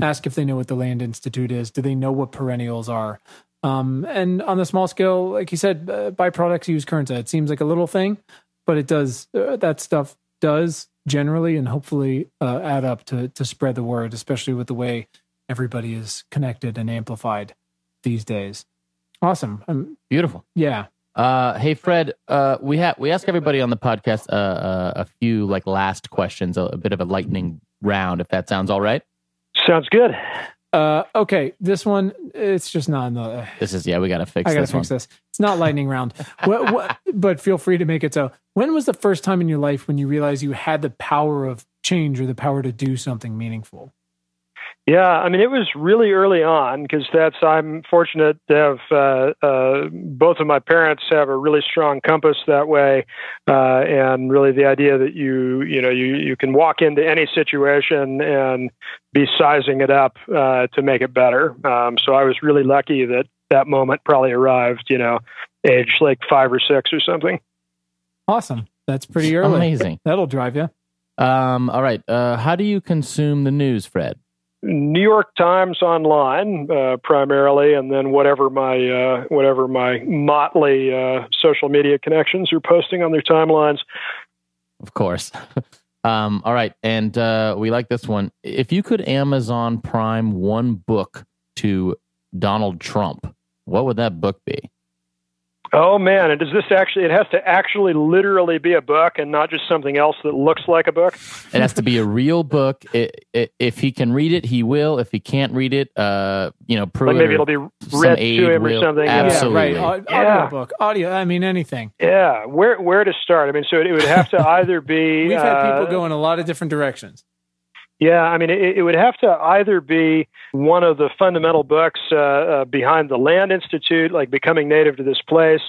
A: ask if they know what the Land Institute is. Do they know what perennials are? Um, and on the small scale, like you said, uh, byproducts use Kernza. It seems like a little thing, but it does uh, that stuff does generally and hopefully uh, add up to to spread the word, especially with the way everybody is connected and amplified these days. Awesome, um,
B: beautiful,
A: yeah.
B: Uh, hey Fred, uh, we have we ask everybody on the podcast uh, uh, a few like last questions, a, a bit of a lightning round, if that sounds all right.
C: Sounds good.
A: Uh, okay, this one it's just not in the.
B: This is yeah, we gotta fix
A: I gotta
B: this
A: fix
B: one.
A: this. It's not lightning round. what, what, but feel free to make it so. When was the first time in your life when you realized you had the power of change or the power to do something meaningful?
C: Yeah, I mean, it was really early on because that's I'm fortunate to have uh, uh, both of my parents have a really strong compass that way, uh, and really the idea that you you know you you can walk into any situation and be sizing it up uh, to make it better. Um, so I was really lucky that that moment probably arrived, you know, age like five or six or something.
A: Awesome. That's pretty early.
B: Amazing.
A: That'll drive you.
B: Um, all right. Uh, how do you consume the news, Fred?
C: New York Times online uh, primarily, and then whatever my uh, whatever my motley uh, social media connections are posting on their timelines.
B: Of course. um, all right, and uh, we like this one. If you could Amazon Prime one book to Donald Trump, what would that book be?
C: Oh man, and does this actually? It has to actually literally be a book and not just something else that looks like a book.
B: It has to be a real book. It, it, if he can read it, he will. If he can't read it, uh, you know,
C: Like maybe it'll be
B: some
C: read to him or something. Yeah.
B: Absolutely.
A: Yeah, right. Au-
C: Yeah.
A: Book, audio. I mean, anything.
C: Yeah, where where to start? I mean, so it would have to either be.
A: We've had people
C: uh,
A: go in a lot of different directions.
C: Yeah, I mean, it, it would have to either be one of the fundamental books uh, uh, behind the Land Institute, like Becoming Native to This Place,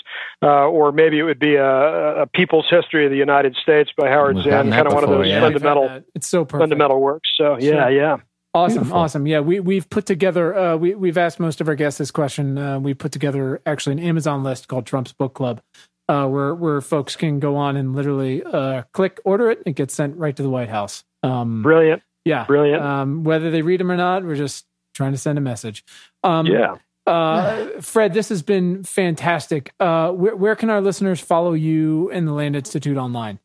C: uh, or maybe it would be a, a People's History of the United States by Howard
B: We've
C: Zinn, kind of one of those
B: yeah.
C: fundamental
A: We've had that. It's so perfect.
C: fundamental works. So yeah,
A: Sure.
C: yeah.
A: Awesome,
B: Beautiful.
A: awesome. Yeah, we we've put together. Uh, we we've asked most of our guests this question. Uh, we put together actually an Amazon list called Trump's Book Club, uh, where where folks can go on and literally uh, click order it. and It gets sent right to the White House. Um,
C: Brilliant,
A: yeah,
C: brilliant.
A: Um, whether they read them or not, we're just trying to send a message. Um,
C: yeah.
A: Uh, Fred, this has been fantastic. Uh, where, where can our listeners follow you and the Land Institute online?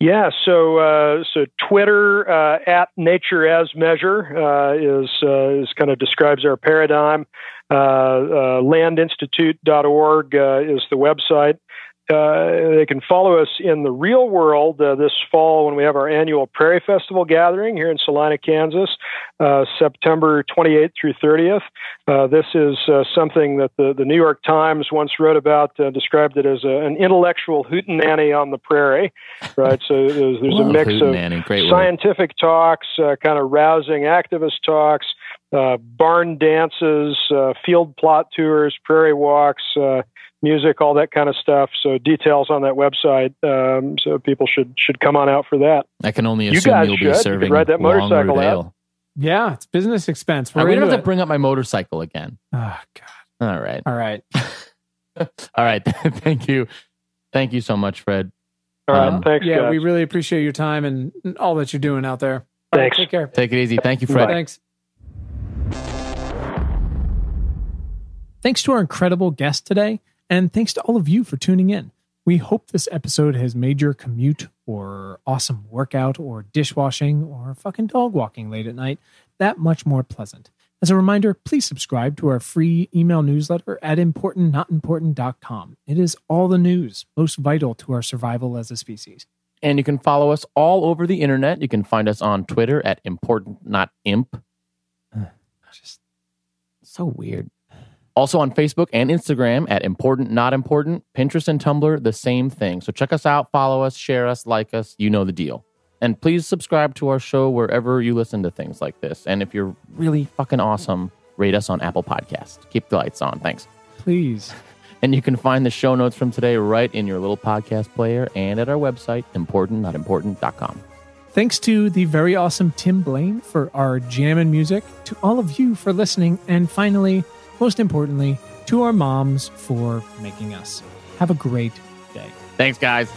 C: Yeah, so uh, so Twitter uh, at Nature as Measure uh, is uh, is kind of describes our paradigm. Uh, uh, landinstitute.org uh, is the website. Uh, they can follow us in the real world uh, this fall when we have our annual Prairie Festival gathering here in Salina, Kansas, uh, September 28th through 30th. Uh, this is uh, something that the, the New York Times once wrote about, uh, described it as a, an intellectual hootenanny on the prairie, right? So there's, there's a mix of.
B: Great word.
C: scientific talks, uh, kind of rousing activist talks, uh, barn dances, uh, field plot tours, prairie walks, uh, music, all that kind of stuff. So details on that website. Um, so people should should come on out for that.
B: I can only assume
C: guys
B: you'll
C: should.
B: be
C: You could ride that motorcycle out.
A: Yeah, it's business expense.
B: All
A: We're
B: right, we don't
A: into
B: have to bring up my motorcycle again.
A: Oh, God.
B: All right.
A: All right.
B: All right. Thank you. Thank you so much, Fred.
C: All right,
B: Um,
C: thanks,
A: yeah,
C: guys.
A: we really appreciate your time and all that you're doing out there.
C: Thanks.
A: Take care.
B: Take it easy. Thank you, Fred.
A: Thanks. Thanks to our incredible guest today, and thanks to all of you for tuning in. We hope this episode has made your commute or awesome workout or dishwashing or fucking dog walking late at night that much more pleasant. As a reminder, please subscribe to our free email newsletter at importantnotimportant.com. It is all the news most vital to our survival as a species.
B: And you can follow us all over the internet. You can find us on Twitter at important not imp.
A: Just
B: So weird. Also on Facebook and Instagram at important not important. Pinterest and Tumblr, the same thing. So check us out, follow us, share us, like us. You know the deal. And please subscribe to our show wherever you listen to things like this. And if you're really fucking awesome, rate us on Apple Podcast. Keep the lights on. Thanks.
A: please.
B: And you can find the show notes from today right in your little podcast player and at our website, importantnotimportant.com.
A: Thanks to the very awesome Tim Blaine for our jam and music, to all of you for listening, and finally, most importantly, to our moms for making us. Have a great day.
B: Thanks, guys.